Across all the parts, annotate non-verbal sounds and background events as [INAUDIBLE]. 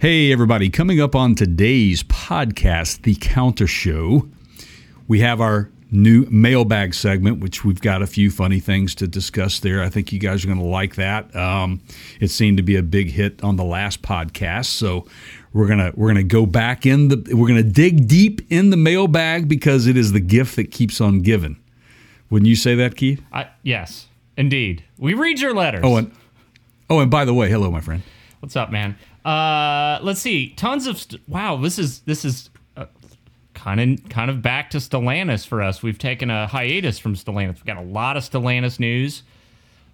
Hey, everybody. Coming up on today's podcast, The Counter Show, we have our new mailbag segment, which we've got a few funny things to discuss there. I think you guys are going to like that. Um, it seemed to be a big hit on the last podcast, so we're gonna we're gonna go back in the we're gonna dig deep in the mailbag because it is the gift that keeps on giving. Wouldn't you say that, Keith? I, yes, indeed. We read your letters. Oh, and oh, and by the way, hello, my friend. What's up, man? Uh, let's see. Tons of st- wow. This is this is kind of kind of back to Stellantis for us. We've taken a hiatus from Stellantis. We've got a lot of Stellantis news.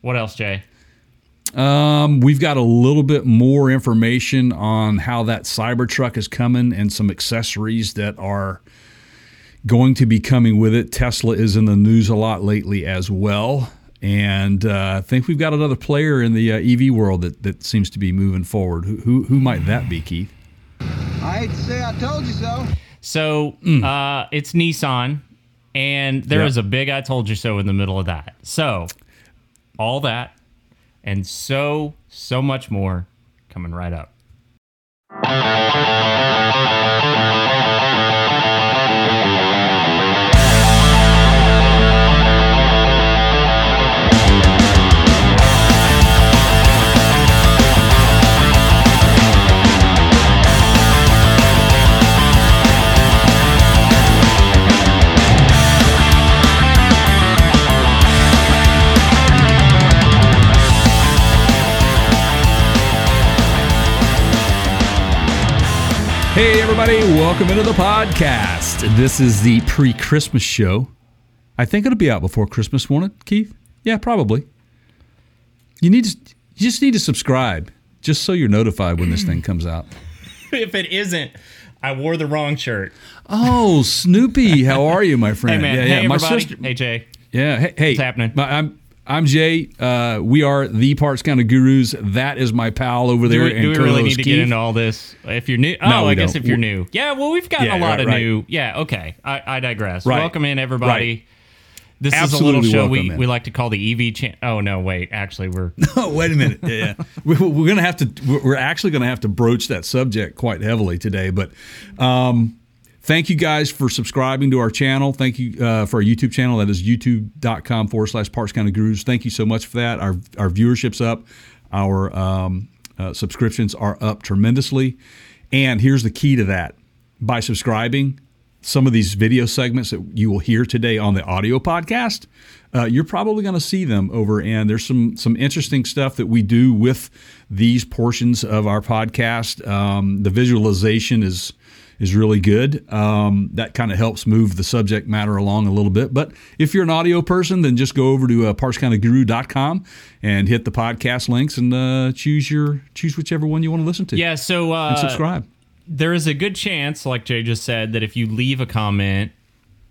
What else, Jay? Um, we've got a little bit more information on how that Cybertruck is coming and some accessories that are going to be coming with it. Tesla is in the news a lot lately as well. And uh, I think we've got another player in the uh, EV world that, that seems to be moving forward. Who, who, who might that be, Keith? I hate to say I told you so. So uh, it's Nissan, and there Yeah. is a big "I told you so" in the middle of that. So all that and so so much more coming right up. Hey, everybody, welcome into the podcast. This is the pre Christmas show. I think it'll be out before Christmas, won't it, Keith? Yeah, probably. You need to, you just need to subscribe just so you're notified when this thing comes out. [LAUGHS] if it isn't, I wore the wrong shirt. Oh, Snoopy, how are you, my friend? Hey man, yeah, hey yeah. My everybody. sister, Hey Jay. yeah, hey, hey, What's happening? my- I'm I'm Jay. Uh, we are the Parts Kind of Gurus. That is my pal over Do there. we, and do we really need to get into all this? If you're new, oh, No, I guess don't. if you're new, yeah. Well, we've gotten Yeah, a lot right, of right. new. Yeah, okay. I, I digress. Right. Welcome in everybody. This is a little show we, in. we like to call the EV. Cha- oh no, wait. Actually, we're [LAUGHS] no. wait a minute. Yeah, [LAUGHS] we, we're gonna have to. We're we're actually gonna have to broach that subject quite heavily today. But um, thank you guys for subscribing to our channel. Thank you uh, for our YouTube channel. That is youtube.com forward slash Kind of Gurus. Thank you so much for that. Our our viewership's up. Our um, uh, subscriptions are up tremendously. And here's the key to that: by subscribing, some of these video segments that you will hear today on the audio podcast, uh, you're probably going to see them over. And there's some some interesting stuff that we do with these portions of our podcast. Um, the visualization is is really good. Um, that kind of helps move the subject matter along a little bit. But if you're an audio person, then just go over to uh, partskindofguru.com and hit the podcast links and uh, choose your choose whichever one you want to listen to. yeah. So uh, and subscribe. there is a good chance, like Jay just said, that if you leave a comment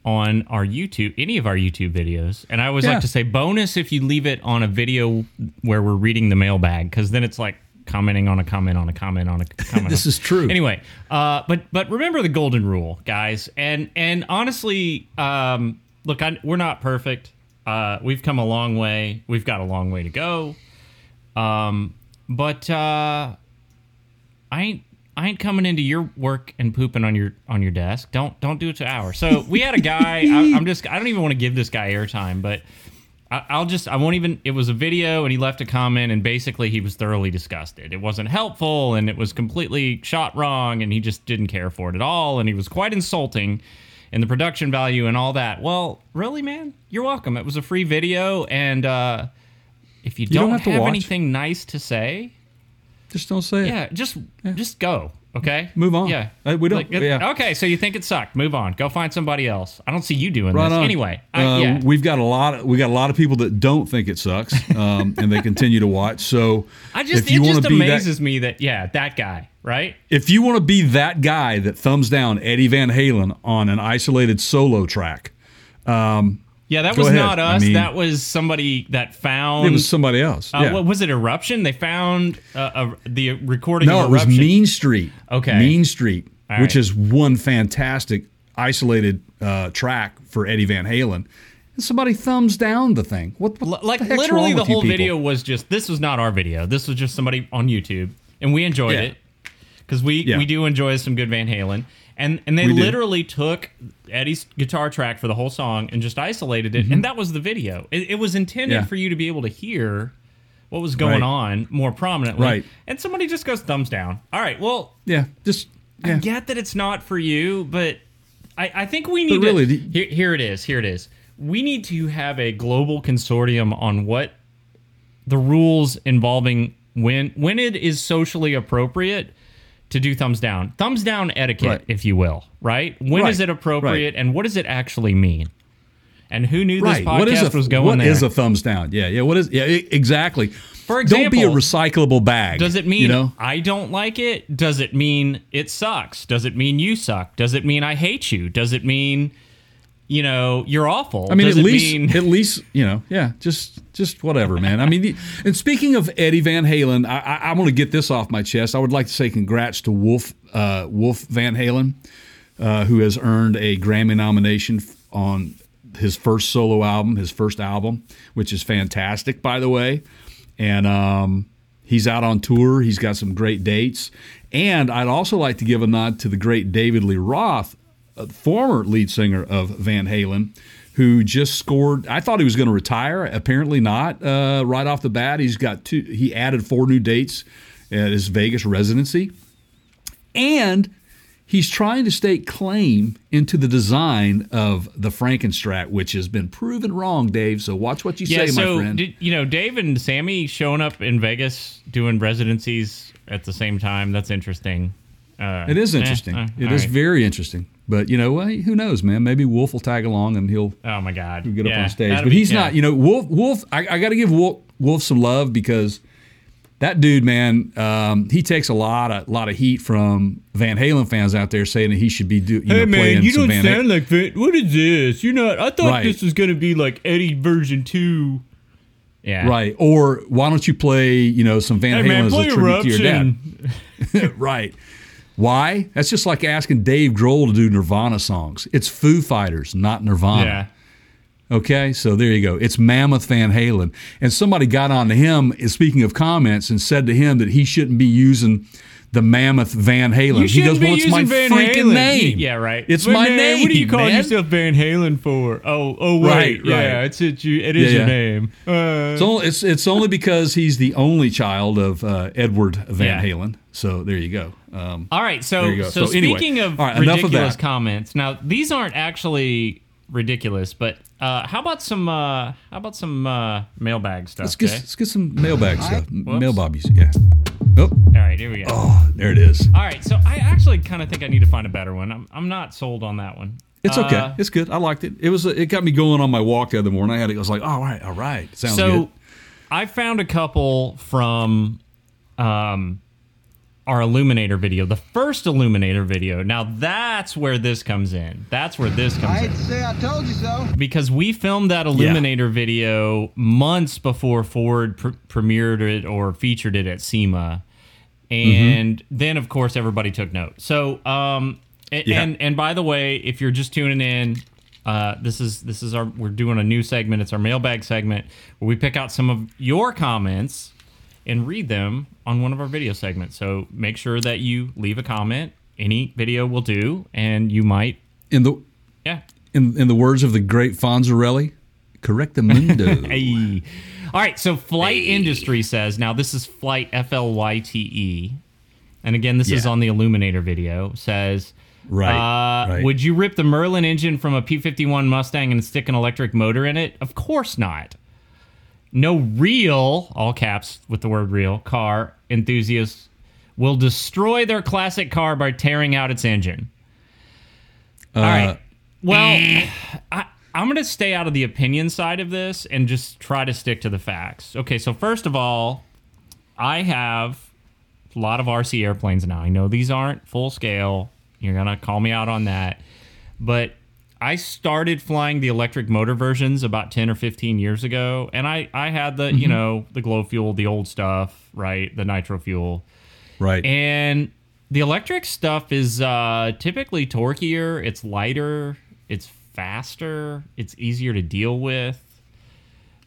on our YouTube, any of our YouTube videos, and I always Yeah. like to say bonus if you leave it on a video where we're reading the mailbag, because then it's like commenting on a comment on a comment on a comment. [LAUGHS] This on- is true. Anyway, uh, but but remember the golden rule, guys, and and honestly, um, look, I, we're not perfect. Uh, we've come a long way. We've got a long way to go. Um, but uh, I ain't I ain't coming into your work and pooping on your on your desk. Don't don't do it to ours. So we had a guy. I, [LAUGHS] I'm just I don't even want to give this guy airtime, but I, I'll just I won't even. It was a video, and he left a comment, and basically he was thoroughly disgusted. It wasn't helpful, and it was completely shot wrong, and he just didn't care for it at all, and he was quite insulting. And the production value and all that. Well, really, man, you're welcome. It was a free video, and uh, if you, don't don't, have have anything nice to say, Just don't say it. yeah, just just go. Okay, Move on. Yeah, Uh, we don't- Like, yeah. Okay, so you think it sucked? Move on. Go find somebody else. I don't see you doing Right this on. anyway. I, Uh, yeah. we've got a lot. Of, we got a lot of people that don't think it sucks, um, and they continue to watch. So I just it just amazes me that yeah, that guy, right? if you want to be that guy that thumbs down Eddie Van Halen on an isolated solo track, Yeah, that Go was ahead. not I us. mean- that was somebody that found it was somebody else. uh, what was it? Eruption? They found uh, a, the recording no, it was. Mean Street. Okay. Mean Street, All which is one fantastic isolated uh, track for Eddie Van Halen. And somebody thumbs down the thing. What, what L- like the literally the whole video was just this was not our video. This was just somebody on YouTube, and we enjoyed Yeah. it because we Yeah. we do enjoy some good Van Halen. And and they We literally took Eddie's guitar track for the whole song and just isolated it, and that was the video. It, it was intended Mm-hmm. Yeah. for you to be able to hear what was going Right. on more prominently. Right. And somebody just goes thumbs down. All right, well, Yeah, just I yeah. get that it's not for you, but I, I think we need But really, to. the- here, here it is. Here it is. We need to have a global consortium on what the rules involving when when it is socially appropriate to do thumbs down, thumbs down etiquette, Right. if you will. Right? When is Right, it appropriate, and what does it actually mean? And who knew this Right. podcast What is a was going what there? is a thumbs down? Yeah, yeah. What is yeah? Exactly. For example, don't be a recyclable bag. Does it mean you know? I don't like it? Does it mean it sucks? Does it mean you suck? Does it mean I hate you? Does it mean you know you're awful? I mean, Does at least, mean at least, you know, yeah, just, just whatever, man. I mean, and speaking of Eddie Van Halen, I, I, I want to get this off my chest. I would like to say congrats to Wolf, uh, Wolf Van Halen, uh, who has earned a Grammy nomination on his first solo album, his first album, which is fantastic, by the way. And um, he's out on tour. He's got some great dates. And I'd also like to give a nod to the great David Lee Roth, uh, former lead singer of Van Halen, who just scored. I thought he was going to retire. Apparently not. Uh, right off the bat, he's got two. He added four new dates at his Vegas residency, and he's trying to stake claim into the design of the Frankenstrat, which has been proven wrong, Dave. So watch what you yeah? say, so my friend. did, you know Dave and Sammy showing up in Vegas doing residencies at the same time? That's interesting. Uh, it is eh, interesting. uh, it all right. very interesting. But you know, well, who knows, man? Maybe Wolf will tag along and he'll Oh my god! get up on stage. that'd But be- he's yeah. not. You know, Wolf. Wolf. I, I got to give Wolf, Wolf some love because that dude, man, um, he takes a lot of lot of heat from Van Halen fans out there saying that he should be doing. You know, playing some Van Halen. like Van. What is this? You're not. I thought Right. this was going to be like Eddie version two. Yeah. Right. Or why don't you play, you know, some Van Hey Halen man, as play a tribute to your dad? [LAUGHS] Right. Why? That's just like asking Dave Grohl to do Nirvana songs. It's Foo Fighters, not Nirvana. Yeah. Okay, so there you go. It's Mammoth Van Halen. And somebody got on to him, speaking of comments, and said to him that he shouldn't be using the Mammoth Van Halen. He goes, Well, it's my Van freaking Halen. name. Yeah, right. It's my man, name. What are you calling man. yourself Van Halen for? Oh, oh, wait. Right, yeah, right. it's it. You, it is Yeah, your yeah. name. Uh, It's only, it's, it's only because he's the only child of uh, Edward Van Yeah. Halen. So there you go. Um, all right. So, There you go. so, So anyway, speaking of all right, of ridiculous that. comments, now these aren't actually ridiculous, but uh, how about some uh, how about some uh, mailbag stuff? let's, get, Jay? let's get some mailbag stuff. Whoops. Mail bobbies. Yeah. Oh, All right, here we go. oh, there it is. All right, so I actually kind of think I need to find a better one. I'm, I'm not sold on that one. It's okay. Uh, it's good. I liked it. It was. It got me going on my walk the other morning. I had. It, I was like, all right, all right. Sounds so good. I found a couple from um, our Illuminator video, the first Illuminator video. Now that's where this comes in. That's where this I comes hate in to say I told you so. because we filmed that Illuminator video months before Ford pr- premiered it or featured it at SEMA, and then of course everybody took note. So, um, a- Yeah. and and by the way, if you're just tuning in, uh, this is this is our we're doing a new segment. It's our mailbag segment where we pick out some of your comments and read them on one of our video segments. So make sure that you leave a comment. Any video will do, and you might, In the yeah, in in the words of the great Fonzarelli, correctamundo. [LAUGHS] Hey. All right, so Flyte Industry says now this is Flyte F L Y T E, and again this is on the Illuminator video. Says Right, uh, right. Would you rip the Merlin engine from a P fifty one Mustang and stick an electric motor in it? Of course not. No real, all caps with the word real, car enthusiasts will destroy their classic car by tearing out its engine. All Uh, right. Well, I, I'm going to stay out of the opinion side of this and just try to stick to the facts. Okay, so first of all, I have a lot of RC airplanes now. I know these aren't full scale. You're going to call me out on that. But I started flying the electric motor versions about 10 or 15 years ago. And I, I had the, you know, the glow fuel, the old stuff, right? The nitro fuel. right. And the electric stuff is uh, typically torquier, it's lighter, it's faster, it's easier to deal with.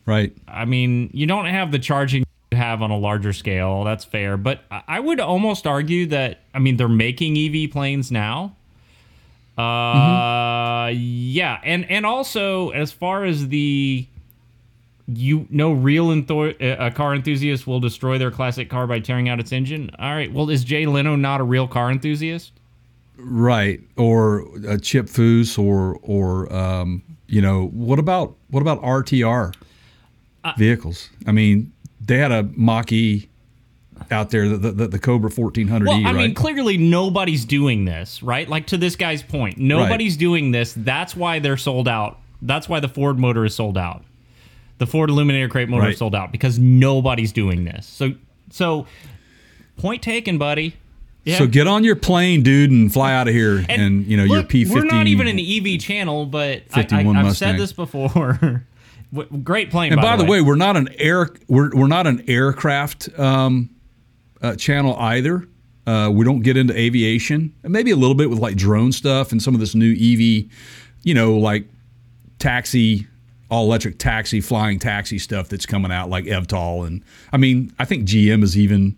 right. I mean, you don't have the charging you have on a larger scale. That's fair, but I would almost argue that I mean they're making EV planes now. Uh, yeah, and and also as far as the you no real entho- a car enthusiast will destroy their classic car by tearing out its engine. All right, well, is Jay Leno not a real car enthusiast? Right, or uh, Chip Foose, or or um, you know, what about what about RTR Uh, vehicles? I mean, they had a Mach E out there, the the, the Cobra fourteen hundred Well, I right? mean, clearly nobody's doing this, right? Like to this guy's point, nobody's doing this. That's why they're sold out. That's why the Ford motor is sold out. The Ford Illuminator crate motor Right. is sold out because nobody's doing this. So, so point taken, buddy. Yeah. So get on your plane, dude, and fly out of here. And, you know your P fifty. We're not even an EV channel, but I, Mustang. said this before. [LAUGHS] Great plane. And by, the way, way we're not an air we're, we're not an aircraft um, uh, channel either. Uh, we don't get into aviation, and maybe a little bit with like drone stuff and some of this new EV, you know, like taxi, all electric taxi, flying taxi stuff that's coming out, like eVTOL, and I mean, I think GM is even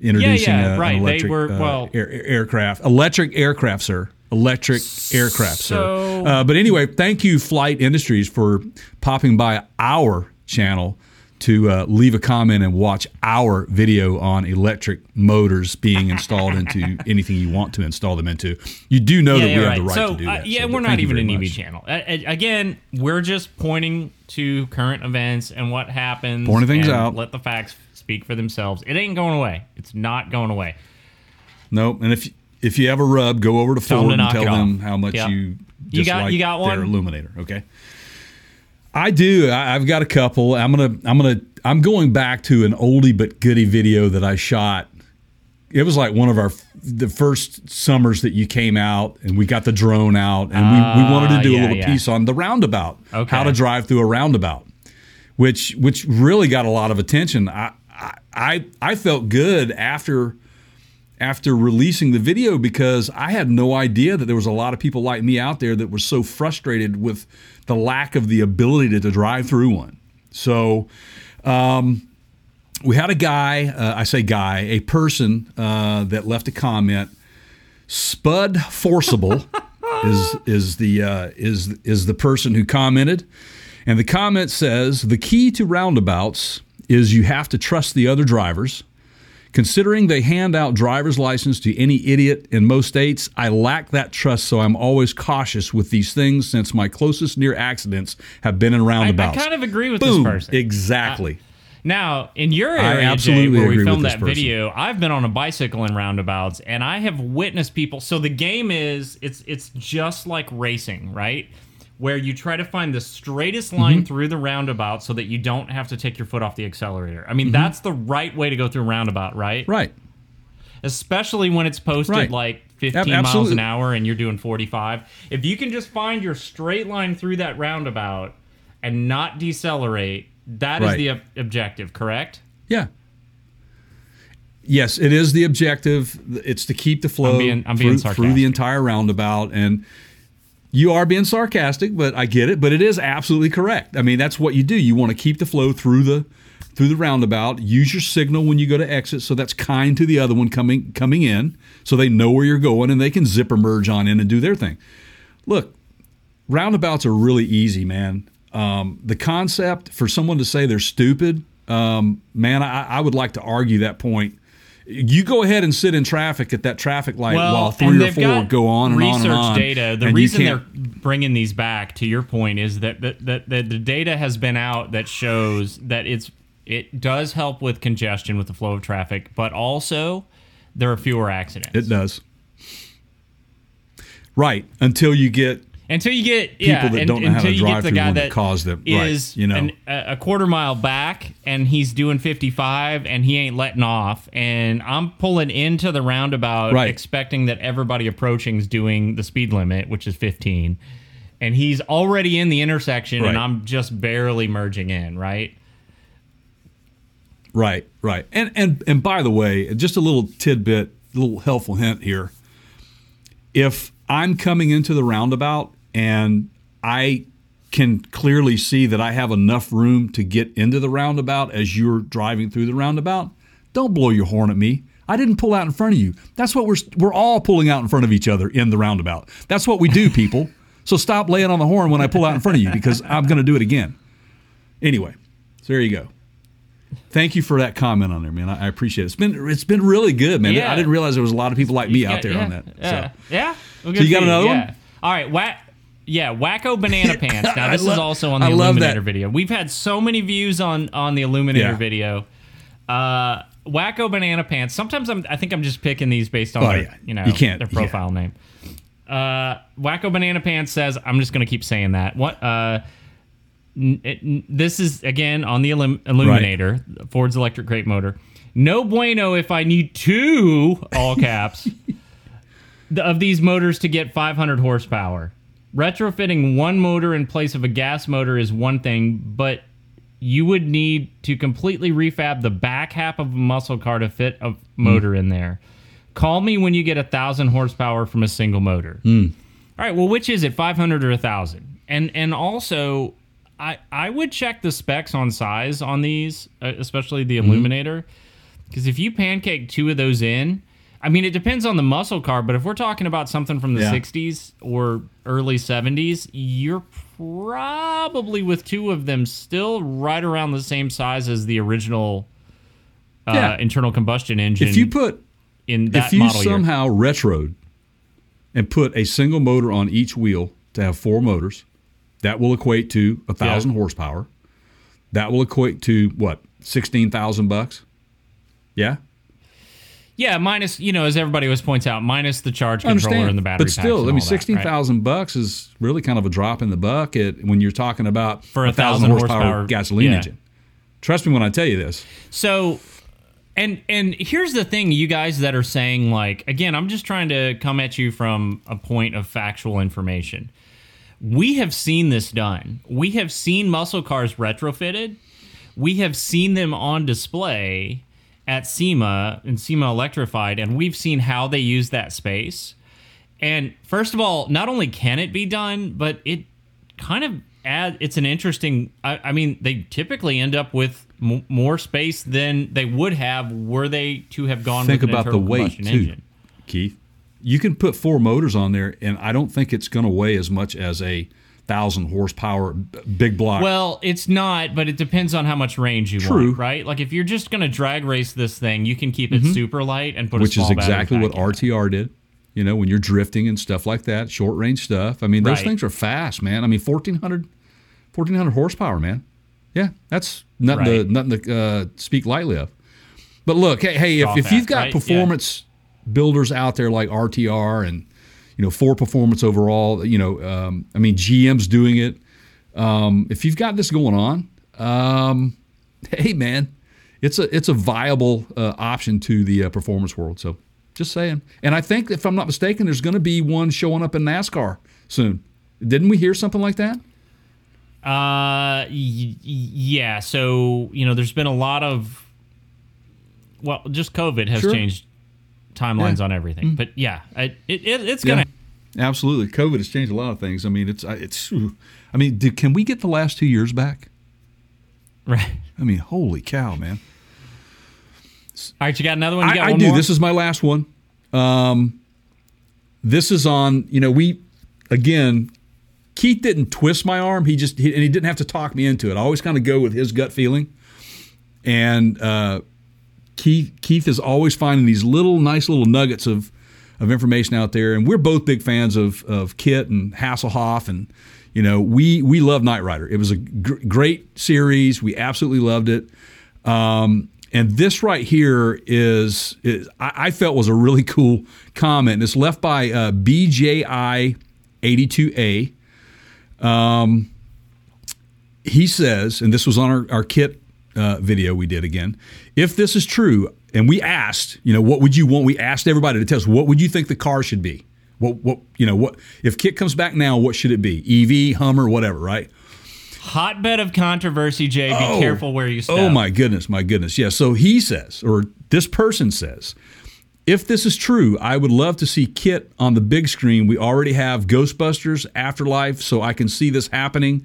introducing yeah, a, right. an electric were- uh, air, aircraft, electric aircraft, sir. Electric aircraft, So- sir. Uh, but anyway, thank you, Flyte Industries, for popping by our channel to uh, leave a comment and watch our video on electric motors being installed into [LAUGHS] anything you want to install them into. You do know that we have the right so, to do uh, that. yeah, so, we're not even an EV much. channel. Uh, uh, again, we're just pointing to current events and what happens. Pointing things and out. Let the facts speak for themselves. It ain't going away. It's not going away. Nope. And if if you have a rub, go over to Tell Ford and tell them off. how much Yep. you You got- you got their one? Illuminator. Okay. I do. I, I've got a couple. I'm gonna. I'm gonna. I'm going back to an oldie but goodie video that I shot. It was like one of our the first summers that you came out, and we got the drone out, and we, we wanted to Ah, do yeah, a little yeah. piece on the roundabout, Okay. how to drive through a roundabout, which which really got a lot of attention. I I, I felt good after after releasing the video because I had no idea that there was a lot of people like me out there that were so frustrated with the lack of the ability to, to drive through one. So um, we had a guy, uh, I say guy, a person uh, that left a comment. Spud Forcible [LAUGHS] is is the uh, is is the person who commented, and the comment says the key to roundabouts is you have to trust the other drivers. Considering they hand out driver's license to any idiot in most states, I lack that trust, so I'm always cautious with these things since my closest near accidents have been in I, I kind of agree with Boom. this person. Exactly. Now, in your I area, Jay, absolutely where we filmed that person. video, I've been on a bicycle in roundabouts, and I have witnessed people. So the game is it's it's just like racing, right? Where you try to find the straightest line Mm-hmm. through the roundabout so that you don't have to take your foot off the accelerator. I mean, Mm-hmm. that's the right way to go through a roundabout, right? Right. Especially when it's posted Right. like Ab- 15 miles an hour and you're doing 45. If you can just find your straight line through that roundabout and not decelerate, that is Right. the ob- objective, correct? Yeah. Yes, it is the objective. It's to keep the flow I'm being- I'm being through the entire roundabout. And you are being sarcastic, but I get it. But it is absolutely correct. I mean, that's what you do. You want to keep the flow through the through the roundabout. Use your signal when you go to exit, so that's kind to the other one coming coming in, so they know where you're going and they can zipper merge on in and do their thing. Look, roundabouts are really easy, man. Um, the concept for someone to say they're stupid, um, man, I, I would like to argue that point. You go ahead and sit in traffic at that traffic light while three or four go on and on and on. data. The reason they're bringing these back, to your point, is that that, that that the data has been out that shows that it's it does help with congestion with the flow of traffic, but also there are fewer accidents. it does. Right until you get until you get yeah, that don't know how to drive the through guy that caused them- right, you know. an- a quarter mile back and he's doing 55 and he ain't letting off and I'm pulling into the roundabout Right. expecting that everybody approaching is doing the speed limit which is 15 and he's already in the intersection and I'm just barely merging in right Right, right. And and and by the way, just a little tidbit, a little helpful hint here. If I'm coming into the roundabout and I can clearly see that I have enough room to get into the roundabout as you're driving through the roundabout, don't blow your horn at me. I didn't pull out in front of you. That's what we're we're all pulling out in front of each other in the roundabout. That's what we do, [LAUGHS] people. so stop laying on the horn when I pull out in front of you because I'm going to do it again. Anyway, so there you go. Thank you for that comment on there, man. I, I appreciate it. It's been it's been really good, man. Yeah. I didn't realize there was a lot of people like me Yeah, out there yeah, on that. Yeah. So. Yeah. Well, So you got another one? All right. Yeah, Wacko Banana [LAUGHS] Pants. Now this love- is also on the I Illuminator video. We've had so many views on on the Illuminator Yeah. video. Uh, Wacko Banana Pants. Sometimes I'm, I think I'm just picking these based on Oh, their, yeah. you know You can't- their yeah. profile name. Uh, Wacko Banana Pants says I'm just going to keep saying that. What? Uh, n- n- this is again on the Illum- Illuminator, Ford's electric crate motor. No bueno if I need two all caps [LAUGHS] of these motors to get 500 horsepower. Retrofitting one motor in place of a gas motor is one thing, but you would need to completely refab the back half of a muscle car to fit a motor in there. Call me when you get a thousand horsepower from a single motor. All right, well, which is it, 500 or a thousand? And and also, I I would check the specs on size on these, uh, especially the Illuminator, because if you pancake two of those in, I mean, it depends on the muscle car, but if we're talking about something from the Yeah. 60s or early 70s, you're probably with two of them still right around the same size as the original uh, Yeah. internal combustion engine. If you put in that if you model year. somehow retroed and put a single motor on each wheel to have four motors, that will equate to a thousand Yeah. horsepower. That will equate to what sixteen thousand bucks. Yeah, Yeah, minus you know, as everybody always points out, minus the charge controller and the battery. but still, I mean, sixteen right? bucks is really kind of a drop in the bucket when you're talking about For a thousand thousand horsepower, horsepower, gasoline yeah. engine. Trust me when I tell you this. So, and and here's the thing, you guys that are saying like, again, I'm just trying to come at you from a point of factual information. We have seen this done. We have seen muscle cars retrofitted. We have seen them on display at SEMA and SEMA Electrified, and we've seen how they use that space. And first of all, not only can it be done, but it kind of add. It's an interesting. I, I mean, they typically end up with m- more space than they would have were they to have gone. Think about the weight too, Engine. Keith. You can put four motors on there, and I don't think it's going to weigh as much as a thousand horsepower big block. Well, it's not, but it depends on how much range you True. Mm-hmm. want, right? Like if you're just going to drag race this thing, you can keep it super light and put a which is exactly what it. RTR did. You know, when you're drifting and stuff like that, short range stuff. I mean, those Right. things are fast, man. I mean, 1400, 1400 horsepower, man. Yeah, that's nothing to nothing to uh, speak lightly of. But look, hey, hey if, if you've got right? Yeah. performance builders out there like RTR and you know Ford Performance overall, you know, um, I mean GM's doing it. Um, if you've got this going on, um, hey man, it's a it's a viable uh, option to the uh, performance world. So just saying. And I think if I'm not mistaken, there's going to be one showing up in NASCAR soon. Didn't we hear something like that? Uh, y- yeah. So you know, there's been a lot of, well, just COVID has Sure. changed timelines Yeah. on everything. But yeah, it, it it's gonna. absolutely. COVID has changed a lot of things. I mean, it's it's. I mean, did, can we get the last two years back? Right. I mean, holy cow, man! All right, you got another one. Got I, I one do. more? This is my last one. Um, this is on. You know, we again. Keith didn't twist my arm. He just he, and he didn't have to talk me into it. I always kind of go with his gut feeling. And uh, Keith Keith is always finding these little nice little nuggets of of information out there. And we're both big fans of of KITT and Hasselhoff, and you know we we love Knight Rider. It was a gr- great series. We absolutely loved it. Um, and this right here is, is I, I felt was a really cool comment. It's left by uh, BJI 82A. Um, he says, and this was on our, our KITT uh, video we did again. If this is true, and we asked, you know, what would you want? We asked everybody to tell us what would you think the car should be. What what you know what if KITT comes back now? What should it be? EV, Hummer, whatever, right? hotbed of controversy. Jay, be Oh. careful where you step. Oh my goodness, my goodness. Yeah. So he says, or this person says, if this is true, I would love to see KITT on the big screen. We already have Ghostbusters Afterlife, so I can see this happening.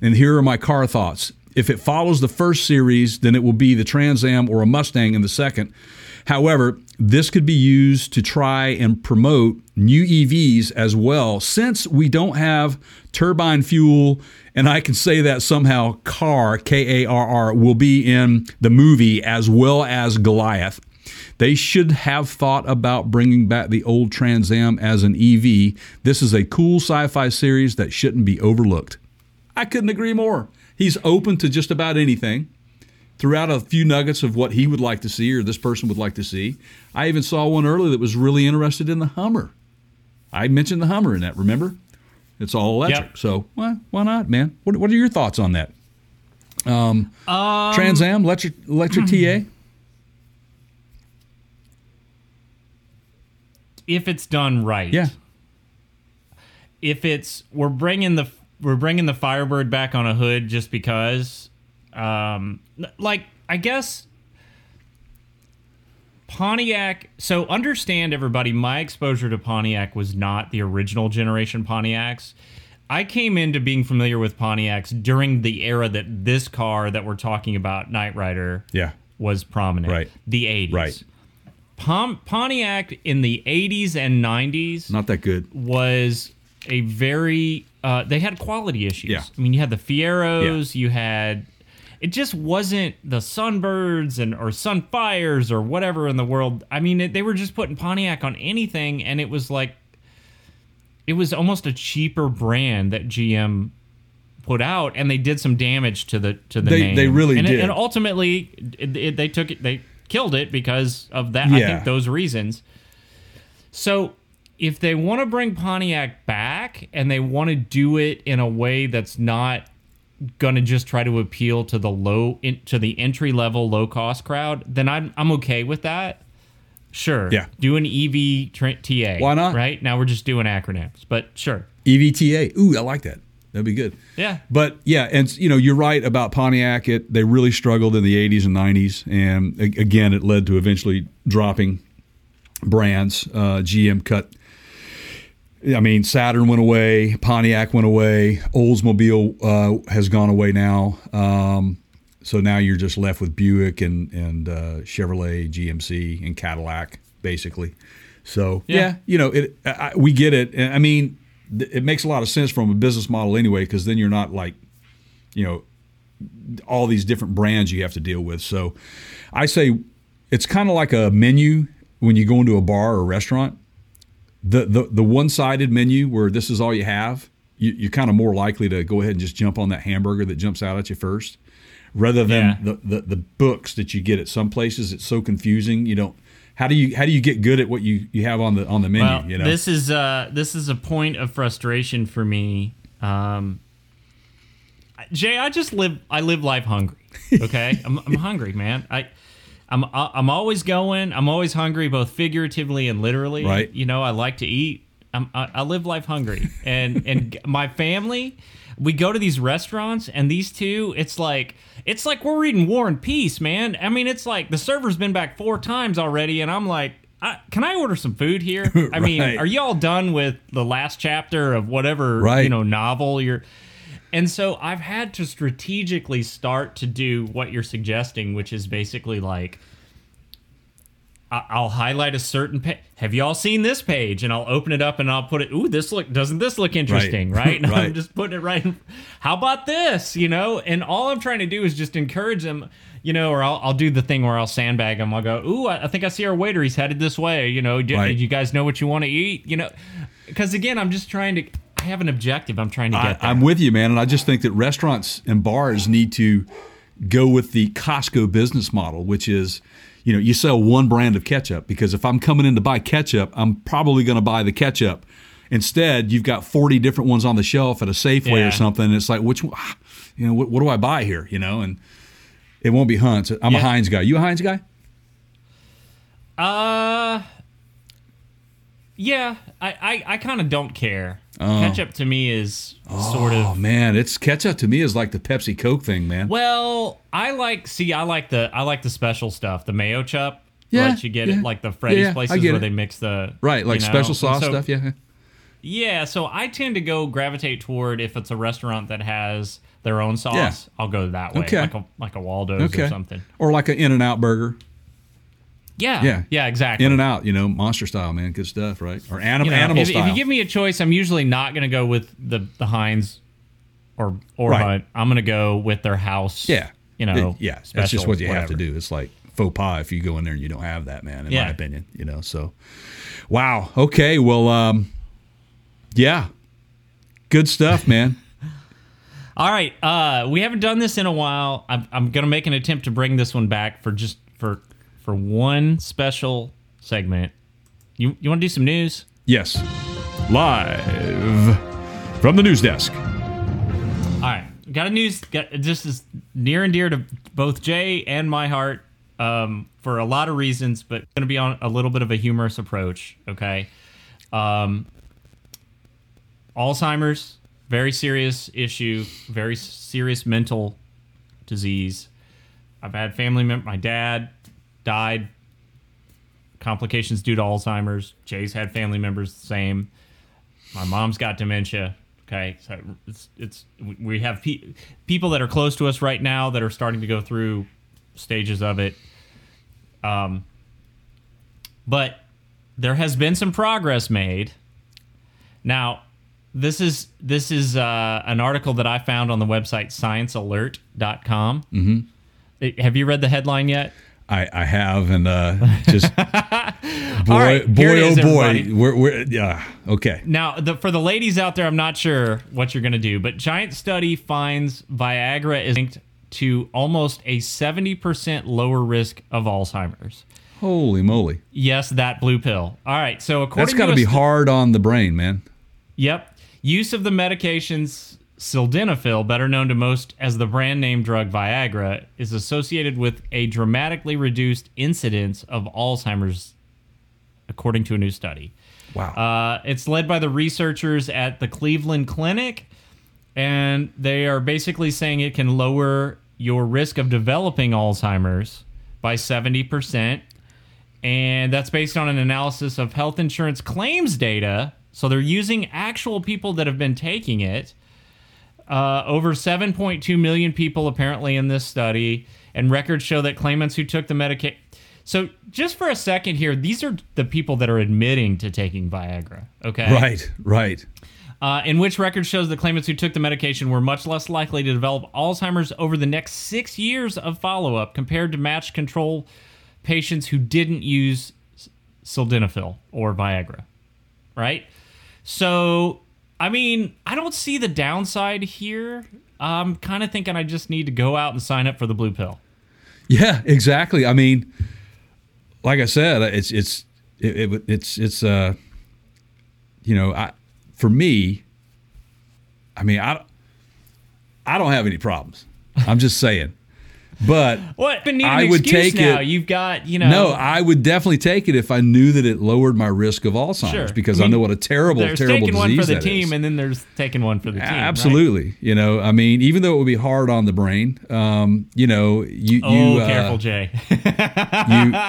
And here are my car thoughts. If it follows the first series, then it will be the Trans Am or a Mustang in the second. However, this could be used to try and promote new EVs as well, since we don't have turbine fuel, and I can say that somehow KARR, K A R R, will be in the movie as well as Goliath. They should have thought about bringing back the old Trans Am as an EV. This is a cool sci fi series that shouldn't be overlooked. I couldn't agree more. He's open to just about anything. Threw out a few nuggets of what he would like to see or this person would like to see. I even saw one earlier that was really interested in the Hummer. I mentioned the Hummer in that, remember? It's all electric. Yep. So why, why not, man? What, what are your thoughts on that? Um, Trans Am, electric, electric TA? If it's done right. Yeah. if it's we're bringing the we're bringing the Firebird back on a hood just because, um, like I guess Pontiac. So understand everybody. My exposure to Pontiac was not the original generation Pontiacs. I came into being familiar with Pontiacs during the era that this car that we're talking about, Knight Rider, Yeah. was prominent. Right. The 80s. Right. Pom- Pontiac in the 80s and 90s Not that good. was a very uh, they had quality issues. Yeah. I mean, you had the Fieros, you had it just wasn't the Sunbirds and or Sunfires or whatever in the world. I mean, it, they were just putting Pontiac on anything, and it was like it was almost a cheaper brand that GM put out, and they did some damage to the to the They- name. they really and it- did. and ultimately, it, it- they took it. They killed it because of that. I Yeah. think those reasons. So if they want to bring Pontiac back and they want to do it in a way that's not gonna just try to appeal to the low in, to the entry level low cost crowd, then I'm I'm okay with that. Sure. Yeah. Do an EVTA. TA. Why not? Right now we're just doing acronyms, but sure. EVTA. Ooh, I like that. That'd be good. Yeah. But yeah, and you know, you're right about Pontiac. It they really struggled in the 80s and 90s, and again, it led to eventually dropping brands. Uh, GM cut. I mean, Saturn went away, Pontiac went away, Oldsmobile uh, has gone away now. Um, so now you're just left with Buick and and uh, Chevrolet, GMC, and Cadillac, basically. So yeah, Yeah. you know, it. I, we get it. I mean, th- it makes a lot of sense from a business model anyway, because then you're not like, you know, all these different brands you have to deal with. So I say it's kind of like a menu when you go into a bar or a restaurant. The the, the one sided menu where this is all you have, you, you're kind of more likely to go ahead and just jump on that hamburger that jumps out at you first, rather than Yeah. the, the the books that you get at some places. It's so confusing. You don't. How do you how do you get good at what you, you have on the on the menu? Well, you know, this is uh this is a point of frustration for me. Um, Jay, I just live I live life hungry. Okay, [LAUGHS] I'm, I'm hungry, man. I. I'm I'm always going. I'm always hungry, both figuratively and literally. Right. You know, I like to eat. I'm, I, I live life hungry, and and my family, we go to these restaurants, and these two, it's like it's like we're reading War and Peace, man. I mean, it's like the server's been back four times already, and I'm like, I, can I order some food here? [LAUGHS] I mean, are y'all done with the last chapter of whatever Right. you know novel you're? And so I've had to strategically start to do what you're suggesting, which is basically like I'll highlight a certain page. Have you all seen this page? And I'll open it up and I'll put it. Ooh, this look doesn't this look interesting, right? [LAUGHS] And I'm just putting it right. in- How about this? You know, and all I'm trying to do is just encourage them. You know, or I'll, I'll do the thing where I'll sandbag them. I'll go, ooh, I, I think I see our waiter. He's headed this way. You know, Right. do you guys know what you want to eat? You know, because again, I'm just trying to. I have an objective. I'm trying to I, get there. I'm with you, man, and I just think that restaurants and bars need to go with the Costco business model, which is, you know, you sell one brand of ketchup because if I'm coming in to buy ketchup, I'm probably going to buy the ketchup. Instead, you've got 40 different ones on the shelf at a Safeway Yeah. or something. And it's like, which one, [SIGHS] you know, what, what do I buy here? You know, and it won't be Hunt's. I'm a Yeah. Heinz guy. You a Heinz guy? Uh, yeah, I, I, I kind of don't care. Oh. Ketchup to me is sort of. Oh man, it's ketchup to me is like the Pepsi Coke thing, man. Well, I like see, I like the I like the special stuff, the Mayochup. Yeah, let you get yeah. it like the Freddy's Yeah, places where it. they mix the Right, like you know, special sauce so- stuff. Yeah. Yeah, so I tend to go gravitate toward if it's a restaurant that has their own sauce, Yeah. I'll go that way, Okay. like a like a Waldo's Okay. or something. Or like an In and Out burger. Yeah, Yeah. yeah, exactly. In and Out, you know, monster style, man. Good stuff, right? Or anim- You know, animal if, style. if you give me a choice, I'm usually not going to go with the the Heinz or or Right. Hunt. I'm going to go with their house. yeah. you know, It- yeah. That's just what you have to do. It's like faux pas if you go in there and you don't have that, man, in my opinion, you know. So, wow. Okay. Well, um, yeah. Good stuff, [LAUGHS] man. All right, uh, we haven't done this in a while. I'm, I'm going to make an attempt to bring this one back for just for one special segment. You you want to do some news? yes. Live from the news desk. All right, got a news. Got, this is near and dear to both Jay and my heart um, for a lot of reasons, but going to be on a little bit of a humorous approach. Okay, um, Alzheimer's, very serious issue, very serious mental disease. I've had family member, my dad died, complications due to Alzheimer's. Jay's had family members the same. My mom's got dementia. Okay, so it's, it's we have pe- people that are close to us right now that are starting to go through stages of it. Um, but there has been some progress made. Now, this is this is uh, an article that I found on the website sciencealert.com. Mm-hmm. Have you read the headline yet? I, I have, and uh, just [LAUGHS] boy, right, boy, is, oh boy, we're, we're yeah, okay. Now, the, for the ladies out there, I'm not sure what you're going to do, but giant study finds Viagra is linked to almost a 70% lower risk of Alzheimer's. Holy moly, Yes, that blue pill. All right, so according that's got to to be st- hard on the brain, man. Yep. Use of the medications sildenafil, better known to most as the brand name drug Viagra, is associated with a dramatically reduced incidence of Alzheimer's, according to a new study. Wow. Uh, it's led by the researchers at the Cleveland Clinic, and they are basically saying it can lower your risk of developing Alzheimer's by 70%. And that's based on an analysis of health insurance claims data. So they're using actual people that have been taking it. Uh, over 7.2 million people apparently in this study, and records show that claimants who took the medication. So, just for a second here, these are the people that are admitting to taking Viagra. Okay, right, right. uh, in which record shows the claimants who took the medication were much less likely to develop Alzheimer's over the next six years of follow up compared to matched control patients who didn't use sildenafil or Viagra. Right? So, I mean, I don't see the downside here. I'm kind of thinking I just need to go out and sign up for the blue pill. Yeah, exactly. I mean, like I said, it's it's it, it, it's it's uh, you know, I for me, I mean, I I don't have any problems. I'm just saying, but What? But need I would take now. it- You've got, you know. no, I would definitely take it if I knew that it lowered my risk of Alzheimer's Sure. because I I, know what a terrible, there's terrible taking disease one for the team, is. and then there's taking one for the team. right? Absolutely, you know, I mean, even though it would be hard on the brain, um, you know, you Oh, you uh, careful, Jay. you [LAUGHS]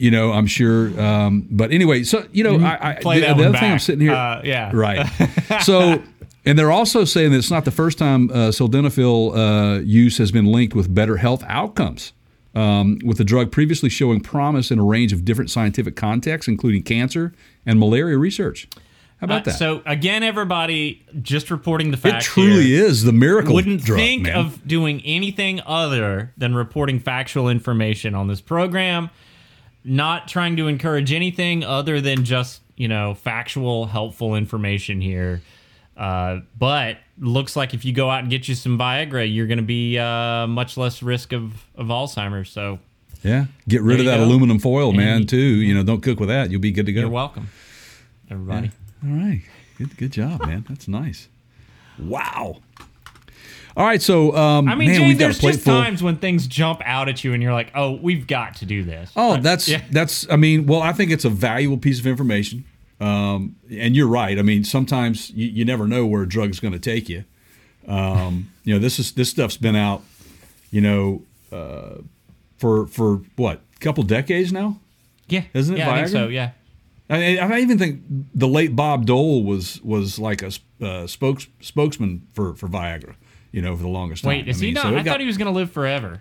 you know i'm sure um but anyway so you know i, the, that the other thing i'm sitting here Uh, yeah. right [LAUGHS] so and they're also saying that it's not the first time uh, sildenafil uh, use has been linked with better health outcomes um, with the drug previously showing promise in a range of different scientific contexts including cancer and malaria research how about Uh, that So again, everybody just reporting the it facts. truly here. is the miracle Wouldn't drug, think man. of doing anything other than reporting factual information on this program. Not trying to encourage anything other than just you know factual, helpful information here. Uh, but looks like if you go out and get you some Viagra, you're going to be uh, much less risk of, of Alzheimer's. So yeah get rid of that go. aluminum foil man you- too you know don't cook with that you'll be good to go you're welcome, everybody. All right. Good good job, man. That's nice. Wow. All right, so um, I mean, man, Jay, there's just full. times when things jump out at you and you're like, oh, we've got to do this. Oh, that's yeah. that's. I mean, well, I think it's a valuable piece of information. Um, and you're right. I mean, sometimes you, you never know where a drug's going to take you. Um, you know, this is this stuff's been out. You know, uh, for for what couple decades now. Yeah, Isn't it Yeah, I think so. Yeah. I, I even think the late Bob Dole was was like a uh, spokes, spokesman for, for Viagra. You know, for the longest time. Wait, is I mean, he not? so I got- thought he was going to live forever.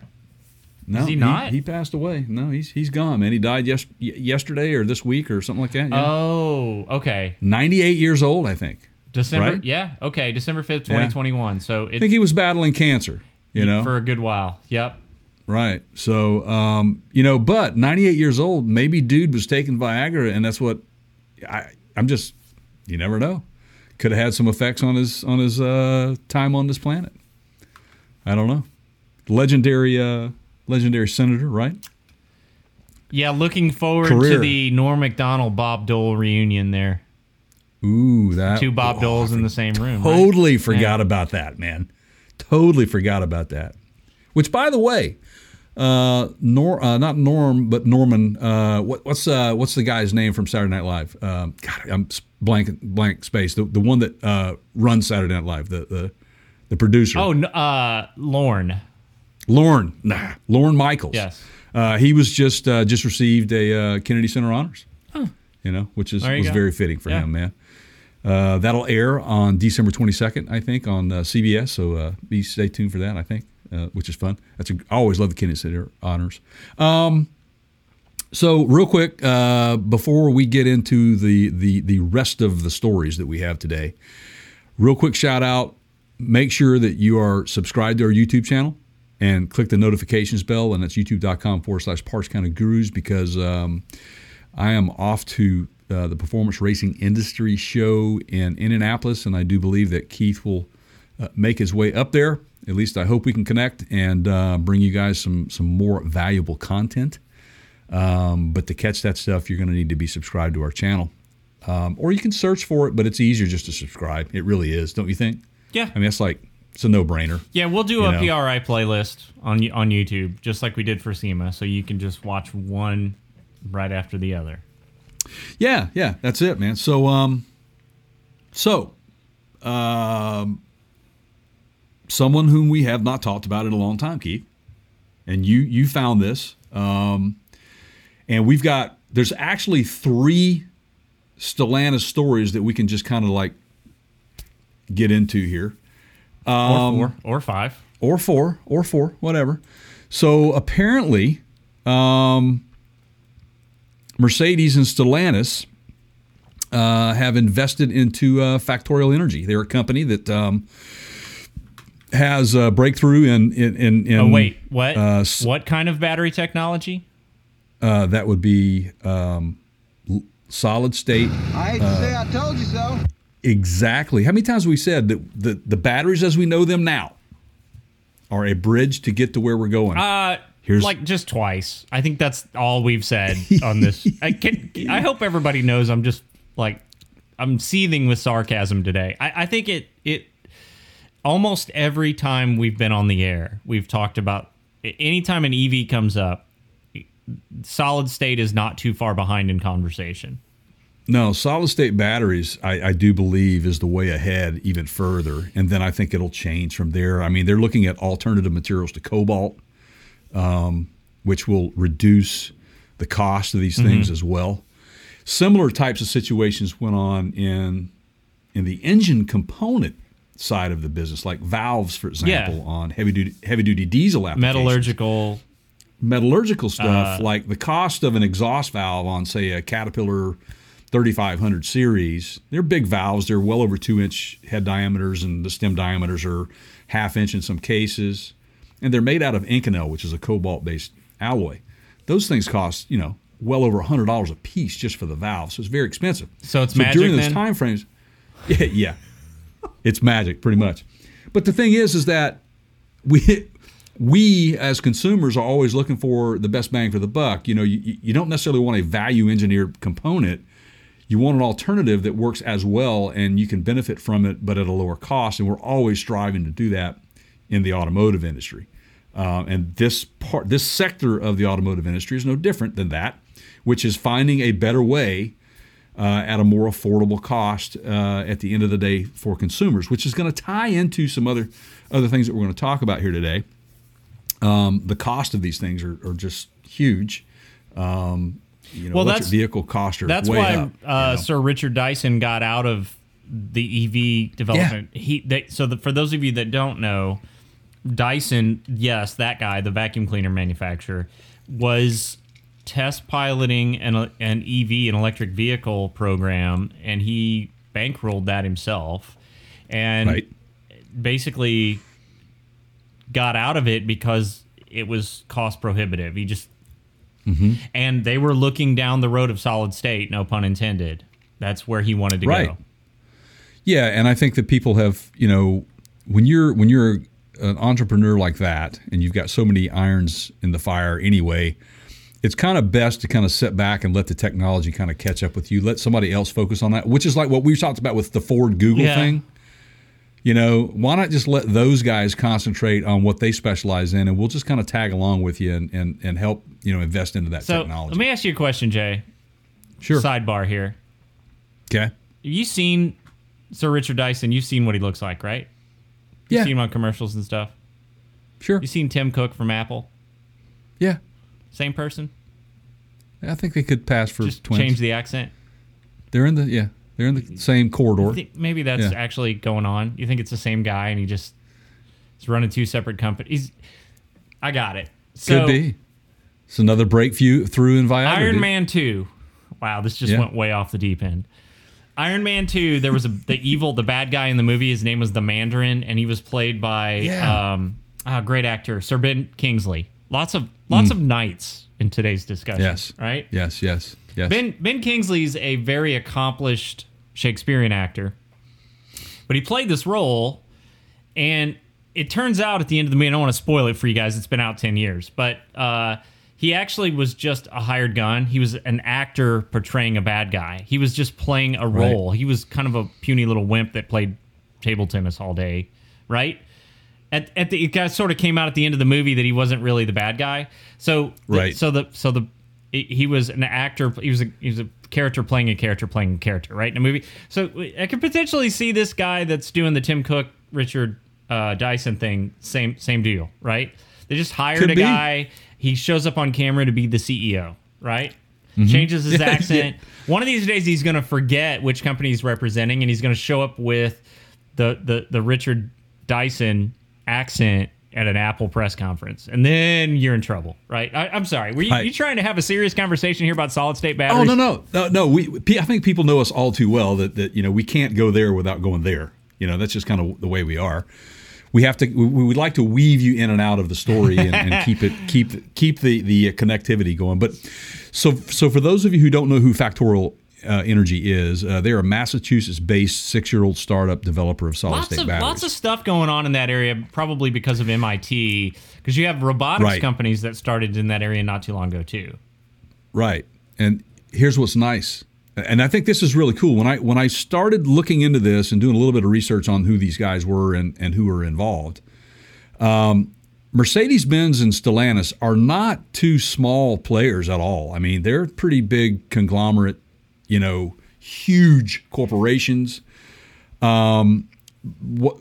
No, he not? He, passed away. No, he's he's gone, man. He died yes, yesterday or this week or something like that. Yeah. Oh, okay. 98 years old, I think. December. Right? Yeah. Okay. December fifth, twenty twenty one. So I think he was battling cancer. You know, for a good while. Yep. right? So, um, you know, but 98 years old, maybe dude was taking Viagra, and that's what I. I'm just, you never know. Could have had some effects on his on his uh, time on this planet. I don't know. Legendary, uh, legendary senator, right? Yeah. Looking forward Career. to the Norm Macdonald Bob Dole reunion there. Ooh, that Two Bob oh, Doles in the same room. right? Totally forgot about that, man. Totally forgot about that. Which, by the way, uh, Nor uh, not Norm, but Norman. Uh, what, what's uh, what's the guy's name from Saturday Night Live? Um, God, I'm blank blank space. The the one that uh, runs Saturday Night Live. The the the producer. Oh, uh, Lorne. Lorne. Nah, Lorne Michaels. Yes. Uh, he was just uh, just received a uh, Kennedy Center honors. Oh. You know, which is was go. very fitting for Yeah. him, man. Uh, that'll air on December 22nd, I think, on uh, CBS. So uh, be stay tuned for that. I think, uh, which is fun. That's a, I always love the Kennedy Center honors. Um, so real quick, uh, before we get into the the the rest of the stories that we have today, real quick shout out. Make sure that you are subscribed to our YouTube channel and click the notifications bell, and that's youtube.com forward slash Parts County Gurus because um, I am off to uh, the Performance Racing Industry Show in Indianapolis, and I do believe that Keith will uh, make his way up there. At least I hope we can connect and uh, bring you guys some some more valuable content. Um, but to catch that stuff, you're going to need to be subscribed to our channel, um, or you can search for it. But it's easier just to subscribe. It really is, don't you think? Yeah. I mean, that's like it's a no brainer. Yeah, we'll do a know. PRI playlist on on YouTube, just like we did for SEMA, so you can just watch one right after the other. Yeah, yeah, that's it, man. So, um, so, um, someone whom we have not talked about in a long time, Keith, and you you found this, um, and we've got there's actually three Stellantis stories that we can just kind of like get into here, or four, or five. or four, or four, whatever. So apparently, um, Mercedes and Stellantis uh, have invested into uh, Factorial Energy. They're a company that um, has a breakthrough in in in. in Oh wait, what? uh, what kind of battery technology? uh, that would be um, l- solid state. I hate to say I told you so. Exactly. How many times have we said that the, the batteries as we know them now are a bridge to get to where we're going? Uh, Here's- like just twice. I think that's all we've said [LAUGHS] on this. I can. I hope everybody knows. I'm just like I'm seething with sarcasm today. I, I think it it almost every time we've been on the air, we've talked about anytime an EV comes up, solid state is not too far behind in conversation. No, solid state batteries, I, I do believe, is the way ahead even further. And then I think it'll change from there. I mean, they're looking at alternative materials to cobalt, um, which will reduce the cost of these things as well. Similar types of situations went on in in the engine component side of the business, like valves, for example, on heavy duty heavy duty diesel applications Metallurgical. metallurgical stuff, Uh, like the cost of an exhaust valve on, say, a Caterpillar 3500 series, they're big valves. They're well over two inch head diameters, and the stem diameters are half inch in some cases. And they're made out of Inconel, which is a cobalt based alloy. Those things cost, you know, well over $100 a piece just for the valve. So it's very expensive. So it's during magic those then? time frames, [LAUGHS] yeah, yeah, it's magic pretty much. But the thing is, is that we we as consumers are always looking for the best bang for the buck. You know, you, you don't necessarily want a value engineered component. You want an alternative that works as well and you can benefit from it, but at a lower cost. And we're always striving to do that in the automotive industry. Uh, and this part, this sector of the automotive industry is no different than that, which is finding a better way uh, at a more affordable cost uh, at the end of the day for consumers, which is going to tie into some other other things that we're going to talk about here today. Um, the cost of these things are, are just huge. Um, you know, Well, electric that's- vehicle costs are That's why up. uh, you know? Sir Richard Dyson got out of the EV development. He they, so the, for those of you that don't know, Dyson, yes, that guy, the vacuum cleaner manufacturer, was test piloting an an EV, an electric vehicle program, and he bankrolled that himself, and right. basically got out of it because it was cost prohibitive. He just Mm-hmm. and they were looking down the road of solid state, no pun intended. That's where he wanted to Right. go. Yeah, and I think that people have, you know, when you're when you're an entrepreneur like that, and you've got so many irons in the fire anyway, it's kind of best to kind of sit back and let the technology kind of catch up with you. Let somebody else focus on that, which is like what we talked about with the Ford Google Yeah. thing. You know, why not just let those guys concentrate on what they specialize in, and we'll just kind of tag along with you and and, and help you know invest into that So technology. let me ask you a question, Jay. sure. Sidebar here. Okay. Have you seen Sir Richard Dyson? You've seen what he looks like, right? You've Yeah. seen him on commercials and stuff. Sure. You seen Tim Cook from Apple? Yeah. Same person? I think they could pass for Just twins. change the accent. They're in the yeah. They're in the same corridor. Maybe that's Yeah. actually going on. You think it's the same guy and he just is running two separate companies? I got it. So, Could be. It's another breakthrough through in Viagra. Iron dude. Man 2. Wow, this just Yeah. went way off the deep end. Iron Man 2, there was a the evil, the bad guy in the movie, his name was the Mandarin, and he was played by Yeah. um ah, great actor, Sir Ben Kingsley. Lots of lots of knights in today's discussion. Yes. Right? Yes. Yes. Yes. Ben Ben Kingsley's a very accomplished Shakespearean actor, but he played this role, and it turns out at the end of the movie, I don't want to spoil it for you guys. It's been out ten years, but uh, he actually was just a hired gun. He was an actor portraying a bad guy. He was just playing a role. He was kind of a puny little wimp that played table tennis all day, right? At, at the it got, sort of came out at the end of the movie that he wasn't really the bad guy. So the- Right. So the so the he was an actor. He was a he was a character playing a character playing a character, right in a movie. So I could potentially see this guy that's doing the Tim Cook Richard uh, Dyson thing. Same same deal, right? They just hired Could a be. guy. He shows up on camera to be the CEO, right? Mm-hmm. Changes his [LAUGHS] accent. One of these days, he's going to forget which company he's representing, and he's going to show up with the the the Richard Dyson accent at an Apple press conference, and then you're in trouble, right? I, I'm sorry. Were you, Right. you trying to have a serious conversation here about solid state batteries? Oh no no no no! We I think people know us all too well that that you know we can't go there without going there. You know that's just kind of the way we are. We have to. We, we would like to weave you in and out of the story and, and [LAUGHS] keep it keep keep the the connectivity going. But so so for those of you who don't know who Factorial uh, Energy is, uh, they're a Massachusetts-based six-year-old startup developer of solid-state batteries. lots of stuff going on in that area, probably because of MIT, because you have robotics Right. companies that started in that area not too long ago too. Right. And here's what's nice. And I think this is really cool. When I when I started looking into this and doing a little bit of research on who these guys were and, and who were involved, um, Mercedes Benz and Stellantis are not two small players at all. I mean, they're pretty big conglomerate, you know, huge corporations. Um, what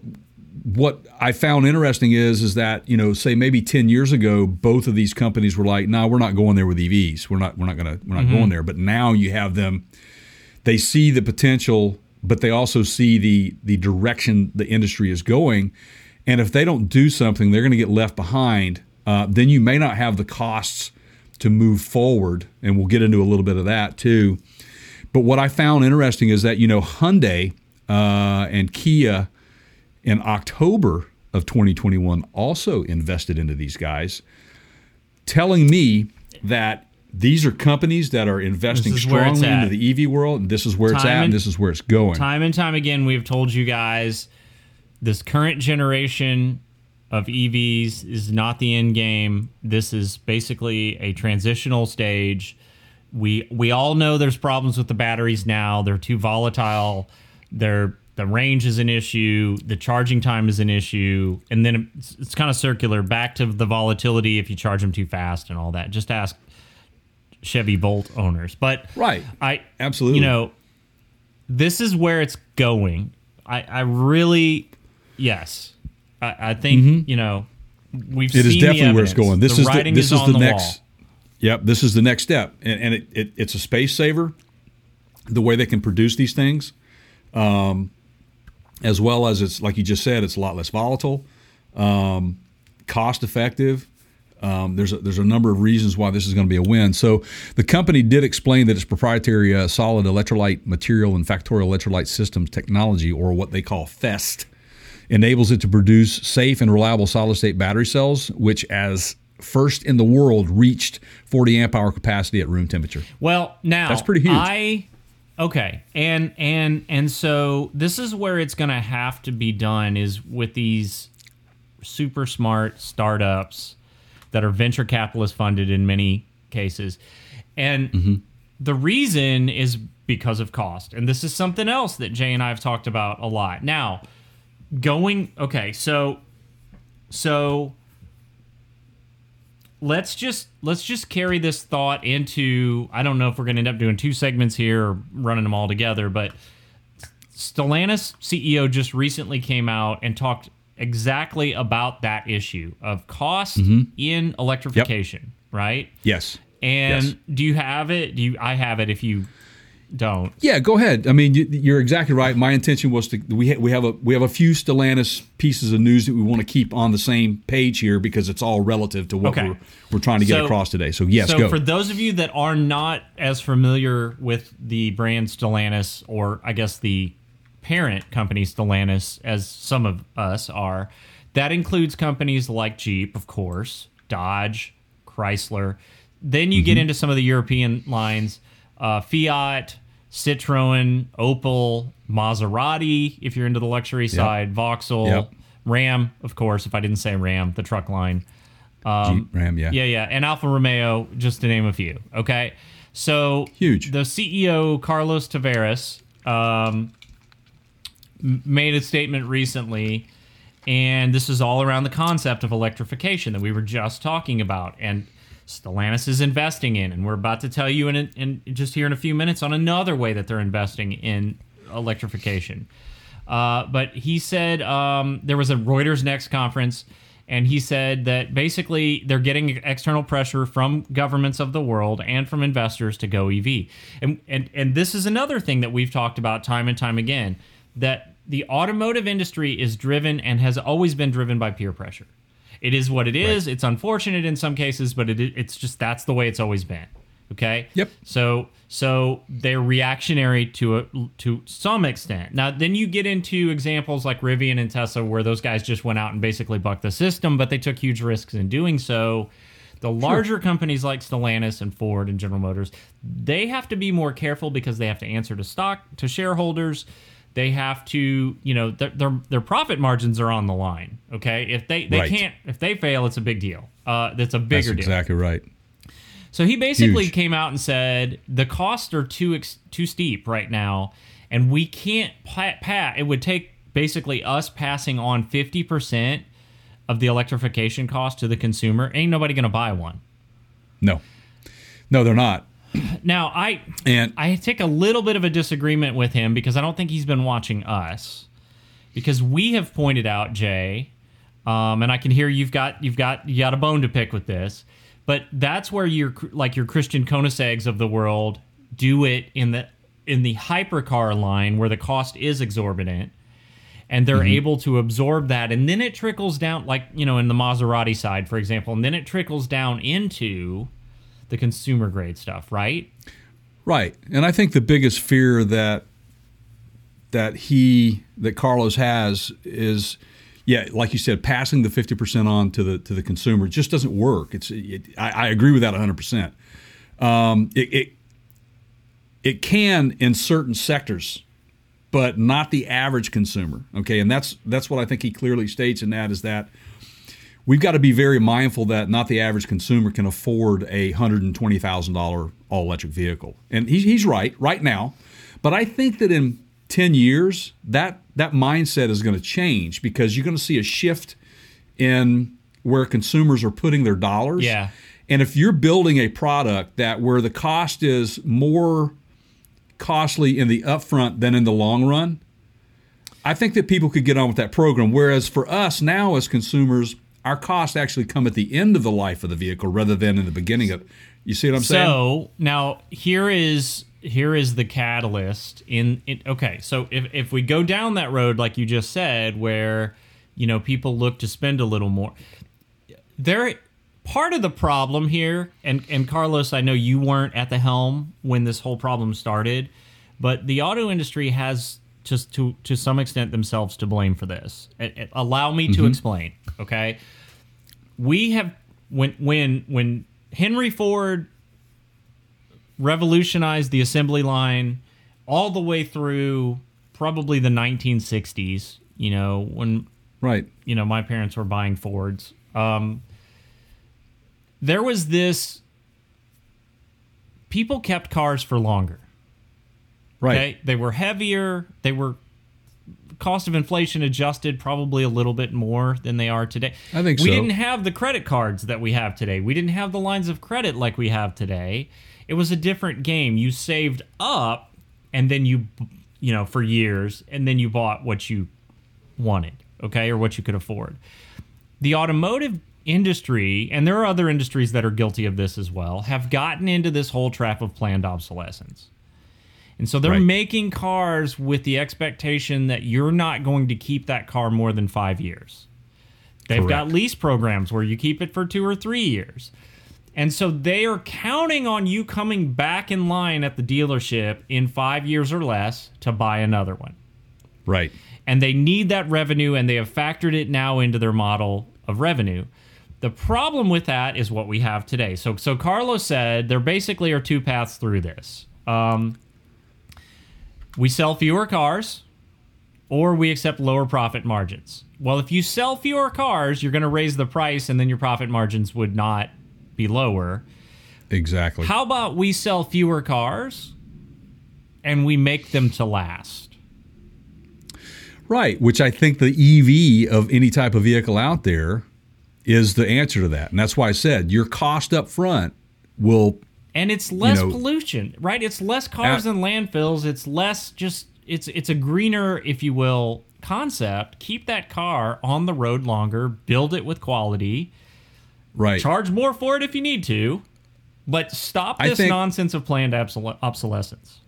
what I found interesting is is that you know say maybe ten years ago both of these companies were like, no, we're not going there with EVs. We're not we're not gonna we're not going there. But now you have them. They see the potential, but they also see the the direction the industry is going. And if they don't do something, they're going to get left behind. Uh, then you may not have the costs to move forward, and we'll get into a little bit of that too. But what I found interesting is that you know Hyundai uh, and Kia in October of 2021 also invested into these guys, telling me that these are companies that are investing This is where it's strongly into the EV world, and this is where it's at, and and- this is where it's going. Time and time again, we've told you guys this current generation of EVs is not the end game. This is basically a transitional stage. We we all know there's problems with the batteries now. They're too volatile. They're the range is an issue. The charging time is an issue, and then it's, it's kind of circular back to the volatility if you charge them too fast and all that. Just ask Chevy Bolt owners. But Right. I Absolutely. you know this is where it's going. I, I really, yes, I, I think you know we've. Mm-hmm. It is definitely where it's going. This the is the, this is, is the the next. wall. Yep, this is the next step, and, and it, it, it's a space saver. The way they can produce these things, um, as well as it's like you just said, it's a lot less volatile, um, cost effective. Um, there's a, there's a number of reasons why this is going to be a win. So the company did explain that its proprietary uh, solid electrolyte material and factorial electrolyte systems technology, or what they call FEST, enables it to produce safe and reliable solid state battery cells, which as first in the world reached 40 amp hour capacity at room temperature. Well, now That's pretty huge. I okay, and and and so this is where it's going to have to be done is with these super smart startups that are venture capitalist funded in many cases, and Mm-hmm. the reason is because of cost, and this is something else that Jay and I have talked about a lot. Now, going okay, so so let's just let's just carry this thought into I don't know if we're going to end up doing two segments here or running them all together, but Stellantis CEO just recently came out and talked exactly about that issue of cost mm-hmm. in electrification, right? Yes. And Yes. do you have it? Do you I have it if you don't. Yeah, go ahead. I mean, you- you're exactly right. My intention was to we ha- we have a we have a few Stellantis pieces of news that we want to keep on the same page here because it's all relative to what Okay. we're we're trying to get So- across today. So yes, so go. for those of you that are not as familiar with the brand Stellantis, or I guess the parent company Stellantis, as some of us are, that includes companies like Jeep, of course, Dodge, Chrysler. Then you Mm-hmm. get into some of the European lines, uh, Fiat, Citroen, Opel, Maserati, if you're into the luxury side, Vauxhall, Yep. Ram, of course, if I didn't say Ram, the truck line. Jeep, Ram, yeah. Yeah, yeah, and Alfa Romeo, just to name a few. Okay, so Huge. The CEO Carlos Tavares um, made a statement recently, and this is all around the concept of electrification that we were just talking about, and Stellantis is investing in, and we're about to tell you in, in just here in a few minutes on another way that they're investing in electrification. Uh, but he said um, there was a Reuters Next conference, and he said that basically they're getting external pressure from governments of the world and from investors to go EV. And and and this is another thing that we've talked about time and time again that the automotive industry is driven and has always been driven by peer pressure. It is what it is. It's unfortunate in some cases, but it, it's just that's the way it's always been. Okay. Yep. So so they're reactionary to a, to some extent. Now then you get into examples like Rivian and Tesla where those guys just went out and basically bucked the system, but they took huge risks in doing so. The larger companies like Stellantis and Ford and General Motors, they have to be more careful because they have to answer to stock to shareholders. They have to, you know, their their, their profit margins are on the line. Okay, if they they Right. can't if they fail, it's a big deal. Uh, that's a bigger That's deal. exactly right. So he basically Huge. came out and said the costs are too ex- too steep right now, and we can't pat. pat it would take basically us passing on fifty percent of the electrification cost to the consumer. Ain't nobody going to buy one. No, no, they're not. Now I And I take a little bit of a disagreement with him because I don't think he's been watching us. Because we have pointed out, Jay, um, and I can hear you've got you've got you got a bone to pick with this, but that's where your like your Christian Koenigseggs of the world do it in the in the hypercar line where the cost is exorbitant, and they're able to absorb that, and then it trickles down like you know in the Maserati side, for example, and then it trickles down into the consumer grade stuff, right? Right. And I think the biggest fear that that he that Carlos has is yeah, like you said, passing the fifty percent on to the to the consumer just doesn't work. It's it, I, I agree with that hundred percent. Um, it, it it can in certain sectors, but not the average consumer. Okay, and that's that's what I think he clearly states in that is that we've got to be very mindful that not the average consumer can afford a hundred and twenty thousand dollar all electric vehicle, and he's, he's right right now. But I think that in ten years, that that mindset is going to change because you're going to see a shift in where consumers are putting their dollars. Yeah. And if you're building a product that where the cost is more costly in the upfront than in the long run, I think that people could get on with that program. Whereas for us now as consumers, our costs actually come at the end of the life of the vehicle rather than in the beginning of. You see what I'm saying? So now here is here is the catalyst in it. Okay, so if if we go down that road, like you just said, where you know people look to spend a little more, there part of the problem here, and and Carlos, I know you weren't at the helm when this whole problem started, but the auto industry has just to to some extent themselves to blame for this. It- it- allow me to mm-hmm. explain. Okay, we have when when when Henry Ford revolutionized the assembly line all the way through probably the 1960s. You know when right. you know my parents were buying Fords. Um, there was this. People kept cars for longer. Right. Okay, they were heavier. They were cost of inflation adjusted probably a little bit more than they are today. I think we so. didn't have the credit cards that we have today. We didn't have the lines of credit like we have today. It was a different game. You saved up and then you you know for years and then you bought what you wanted, okay, or what you could afford. The automotive industry, and there are other industries that are guilty of this as well, have gotten into this whole trap of planned obsolescence. And so they're Right. making cars with the expectation that you're not going to keep that car more than five years. They've got lease programs where you keep it for two or three years. And so they are counting on you coming back in line at the dealership in five years or less to buy another one Right. and they need that revenue and they have factored it now into their model of revenue. The problem with that is what we have today. So so Carlos said there basically are two paths through this. Um, we sell fewer cars or we accept lower profit margins. Well, if you sell fewer cars, you're going to raise the price and then your profit margins would not be lower. Exactly. How about we sell fewer cars and we make them to last? Right, which I think the EV of any type of vehicle out there is the answer to that. And that's why I said your cost up front will and it's less know- pollution, right? It's less cars Uh, in landfills. It's less just it's it's a greener, if you will, concept. Keep that car on the road longer, build it with quality, right. charge more for it if you need to, but stop this think- nonsense of planned obsole- obsolescence.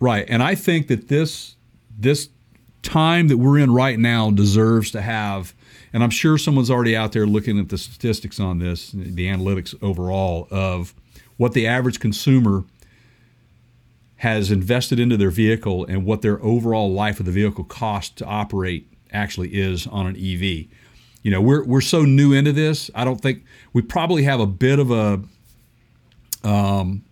Right. And I think that this this time that we're in right now deserves to have and I'm sure someone's already out there looking at the statistics on this, the analytics overall of what the average consumer has invested into their vehicle and what their overall life of the vehicle cost to operate actually is on an EV. You know, we're we're so new into this. I don't think we probably have a bit of a um,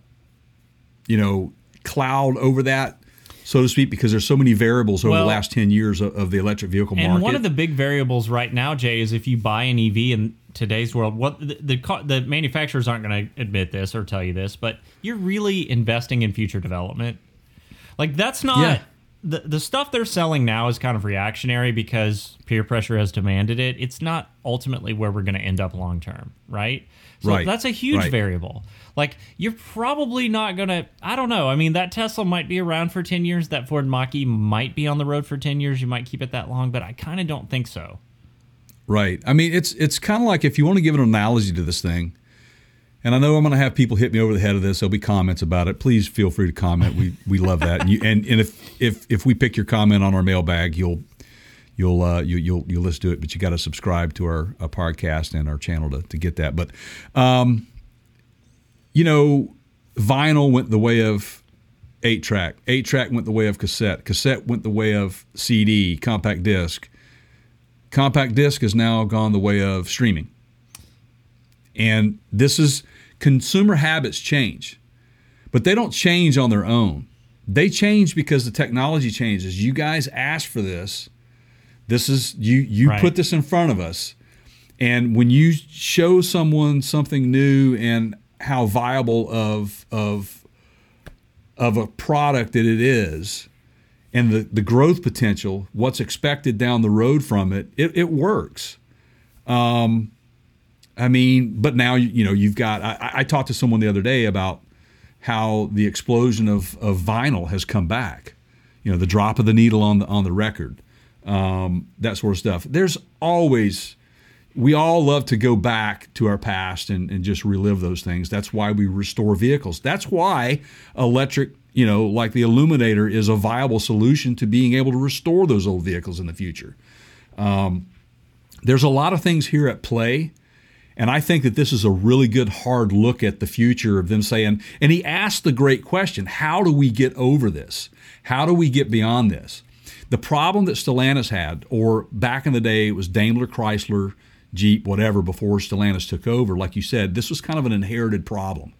you know, cloud over that, so to speak, because there's so many variables over Well- the last 10 years of, of the electric vehicle market. And one of the big variables right now, Jay, is if you buy an EV in today's world, what the the, the manufacturers aren't going to admit this or tell you this, but you're really investing in future development. Like that's not Yeah. the the stuff they're selling now is kind of reactionary because peer pressure has demanded it. It's not ultimately where we're going to end up long term, right? So Right. that's a huge Right. variable. Like you're probably not going to I don't know. I mean that Tesla might be around for 10 years, that Ford Mach-E might be on the road for 10 years. You might keep it that long, but I kind of don't think so. Right. I mean, it's it's kind of like if you want to give an analogy to this thing, and I know I'm going to have people hit me over the head of this. There'll be comments about it. Please feel free to comment. We we love that. And you, and, and if if if we pick your comment on our mailbag, you'll you'll uh, you, you'll you'll listen to it. But you got to subscribe to our, our podcast and our channel to, to get that. But um, you know, vinyl went the way of eight track. Eight track went the way of cassette. Cassette went the way of CD, compact disc compact disc has now gone the way of streaming. And this is consumer habits change, but they don't change on their own. They change because the technology changes. You guys asked for this. This is you you Right. put this in front of us. And when you show someone something new and how viable of of of a product that it is, and the, the growth potential, what's expected down the road from it, it, it works. Um, I mean, but now you know you've got. I, I talked to someone the other day about how the explosion of, of vinyl has come back. You know, the drop of the needle on the on the record, um, that sort of stuff. There's always we all love to go back to our past and, and just relive those things. That's why we restore vehicles. That's why electric, you know, like the Eluminator is a viable solution to being able to restore those old vehicles in the future. Um, there's a lot of things here at play. And I think that this is a really good hard look at the future of them saying, and he asked the great question how do we get over this? How do we get beyond this? The problem that Stellantis had, or back in the day, it was Daimler, Chrysler, Jeep, whatever, before Stellantis took over, like you said, this was kind of an inherited problem.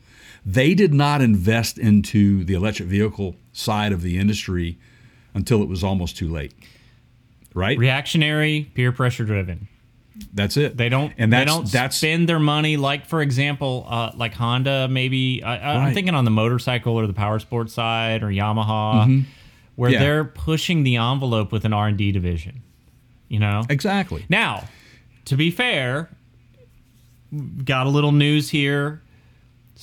They did not invest into the electric vehicle side of the industry until it was almost too late. Right? Reactionary, peer pressure driven. That's it. They don't. and that's, they don't that's spend their money like, for example, uh, like Honda. Maybe I, I'm Right. thinking on the motorcycle or the power sports side or Yamaha, where Mm-hmm. Yeah. they're pushing the envelope with an R and D division. You know. exactly. Now, to be fair, got a little news here.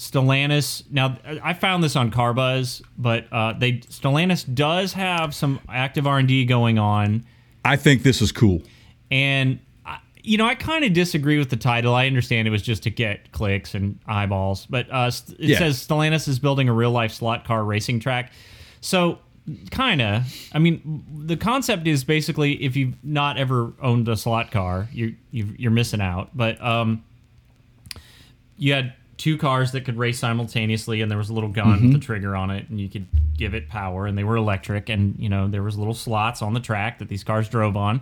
Stellantis. Now, I found this on Carbuzz, but uh, they Stellantis does have some active R and D going on, I think this is cool. and I- you know, I kind of disagree with the title. I understand it was just to get clicks and eyeballs, but uh, st- it Yeah. says Stellantis is building a real life slot car racing track. So, kind of. I mean, the concept is basically if you've not ever owned a slot car, you you've, you're missing out. But um, you had two cars that could race simultaneously, and there was a little gun with a trigger on it, and you could give it power, and they were electric, and you know there was little slots on the track that these cars drove on,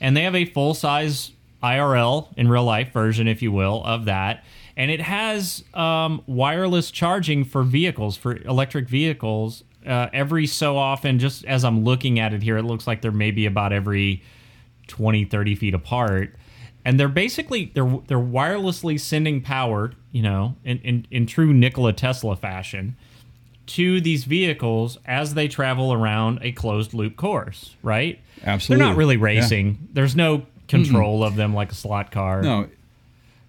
and they have a full size IRL in real life version, if you will, of that. And it has um, wireless charging for vehicles, for electric vehicles. Uh, every so often, just as I'm looking at it here, it looks like they're maybe about every 20 30 feet apart and they're basically they're they're wirelessly sending power you know in, in, in true nikola tesla fashion to these vehicles as they travel around a closed loop course right Absolutely. they're not really Yeah. racing there's no control of them like a slot car No,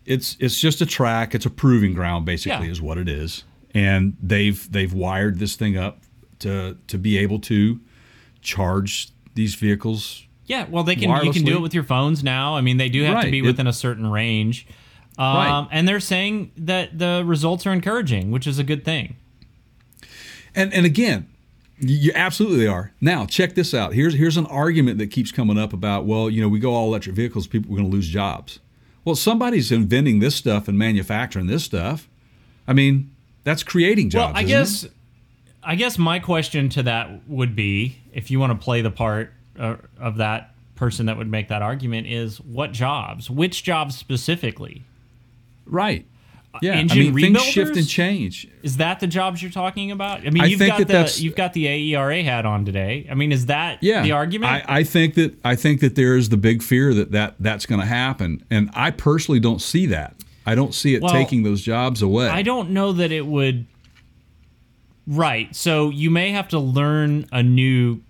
it's it's just a track. It's a proving ground, basically, Yeah. is what it is. And they've they've wired this thing up to to be able to charge these vehicles. Yeah well they can you can do it with your phones now i mean they do have to Right. be It- within a certain range um, Right. and they're saying that the results are encouraging which is a good thing And and again, you absolutely they are. Now, check this out. Here's here's an argument that keeps coming up about, well, you know, we go all electric vehicles, people are going to lose jobs. Well, somebody's inventing this stuff and manufacturing this stuff. I mean, that's creating jobs. Well, I isn't it? guess, I guess my question to that would be, if you want to play the part uh, of that person that would make that argument, is what jobs? Which jobs specifically? right. Yeah, I engine mean, things shift and change. Is that the jobs you're talking about? I mean, I you've got that the that's- you've got the AERA hat on today. I mean, is that yeah, the argument? I, I think that I think that there is the big fear that, that that's going to happen, and I personally don't see that. I don't see it Well, taking those jobs away. I don't know that it would. Right. So you may have to learn a new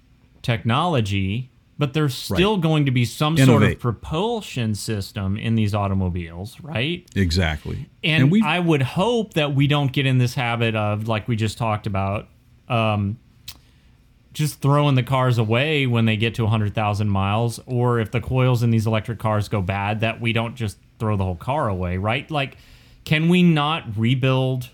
technology, but there's still going to be some sort of propulsion system in these automobiles, right? exactly. And, we I would hope that we don't get in this habit of, like we just talked about, um, just throwing the cars away when they get to 100,000 miles, or if the coils in these electric cars go bad, that we don't just throw the whole car away, right? Like, can we not rebuild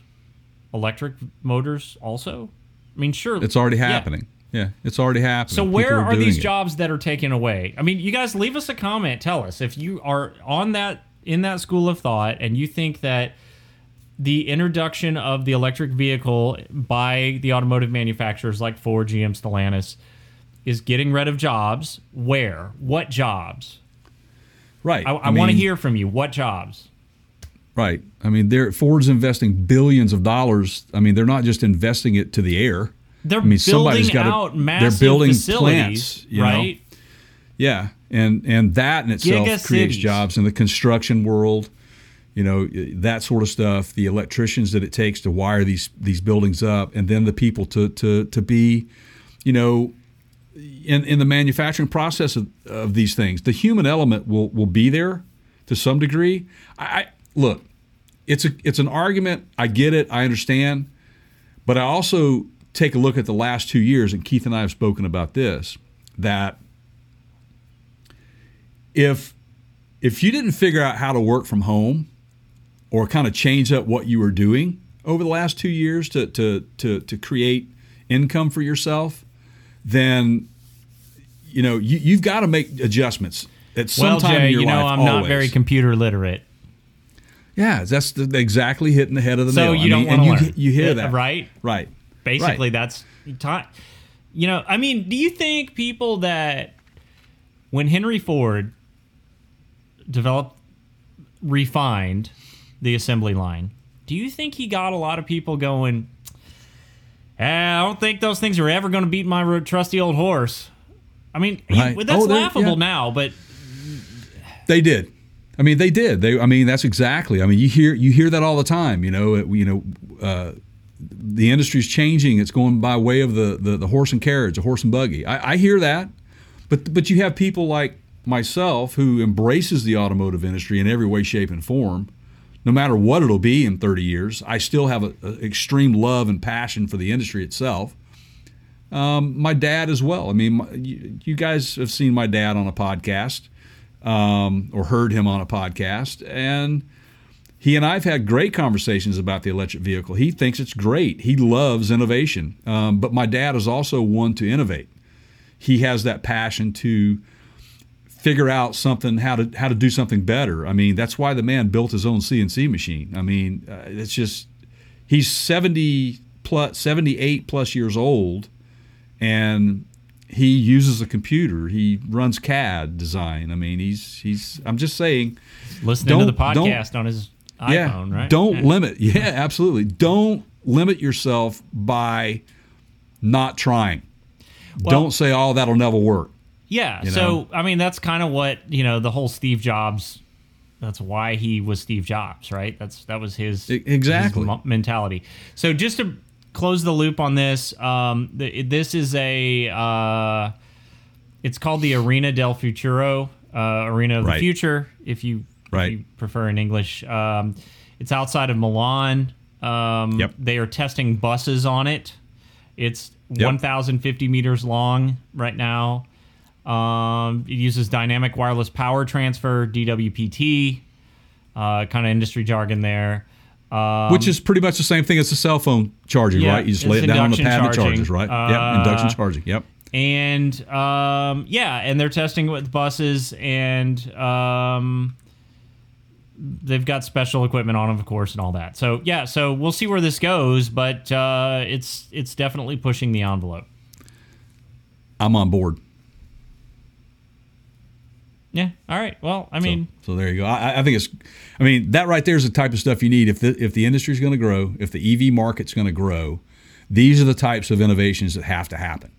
electric motors also? I mean, sure. it's already happening. Yeah, it's already happening. So where are doing these it. jobs that are taken away? I mean, you guys leave us a comment. Tell us if you are on that in that school of thought and you think that the introduction of the electric vehicle by the automotive manufacturers like Ford, GM, Stellantis is getting rid of jobs. Where? What jobs? Right. I, I, want to hear from you. What jobs? Right. I mean, they're Ford's investing billions of dollars. I mean, they're not just investing it to the air. They're I mean, building gotta- out they're massive building facilities, plants, you know? right? Yeah, and and that in itself Giga creates cities. jobs in the construction world. You know that sort of stuff. The electricians that it takes to wire these these buildings up, and then the people to to to be, you know, in in the manufacturing process of, of these things. The human element will will be there to some degree. I, I look. It's a it's an argument. I get it. I understand, but I also take a look at the last two years, and Keith and I have spoken about this. That if if you didn't figure out how to work from home or kind of change up what you were doing over the last two years to to to, to create income for yourself, then you know you, you've got to make adjustments at some well, time Jay, in your you know life. I'm not very computer literate, Yeah, that's the, exactly hitting the head of the so nail. you I don't mean, want and to you, learn. you hear Yeah, that right? Right. Basically, Right. that's time. You know, I mean, do you think people that when Henry Ford developed, refined the assembly line, do you think he got a lot of people going? "Eh, I don't think those things are ever going to beat my trusty old horse. I mean, Right. that's Oh, laughable yeah. now, but They did. I mean, they did. They. I mean, that's exactly. I mean, you hear you hear that all the time. You know. You know. Uh, the industry's changing. It's going by way of the, the, the horse and carriage, the horse and buggy. I, I hear that, but but you have people like myself who embraces the automotive industry in every way, shape, and form. No matter what it'll be in 30 years, I still have an extreme love and passion for the industry itself. Um, my dad as well. I mean, my, you, you guys have seen my dad on a podcast um, or heard him on a podcast, and he and I've had great conversations about the electric vehicle. He thinks it's great. He loves innovation, um, but my dad is also one to innovate. He has that passion to figure out something how to how to do something better. I mean, that's why the man built his own CNC machine. I mean, uh, it's just he's 70 plus 78 plus years old and he uses a computer. He runs CAD design. I mean, he's he's I'm just saying listening to the podcast on his yeah, right? Don't Yeah. limit. Yeah, absolutely. Don't limit yourself by not trying. Well- Don't say, "Oh, that'll never work." Yeah. you so know? I mean, that's kind of what you know. The whole Steve Jobs. That's why he was Steve Jobs, right? That's that was his exactly. his mentality. So just to close the loop on this, um, the, this is a uh, it's called the Arena del Futuro, uh, Arena of Right. the Future, if you Right. you prefer in English. Um, it's outside of Milan. Um, Yep. They are testing buses on it. It's Yep. 1,050 meters long right now. Um, it uses dynamic wireless power transfer, DWPT, uh, kind of industry jargon there. Um, Which is pretty much the same thing as the cell phone charging, Yeah, right? You just lay it down on the pad charging. charges, right? Uh, yep, induction charging. Yep. and um, yeah, and they're testing it with buses, and um, they've got special equipment on them, of course, and all that. So yeah, so we'll see where this goes, but uh, it's it's definitely pushing the envelope. I'm on board. Yeah. All right. Well, I mean, So there you go. I, I think it's, I mean, that right there is the type of stuff you need. If the if the industry is going to grow, if the EV market's going to grow, these are the types of innovations that have to happen.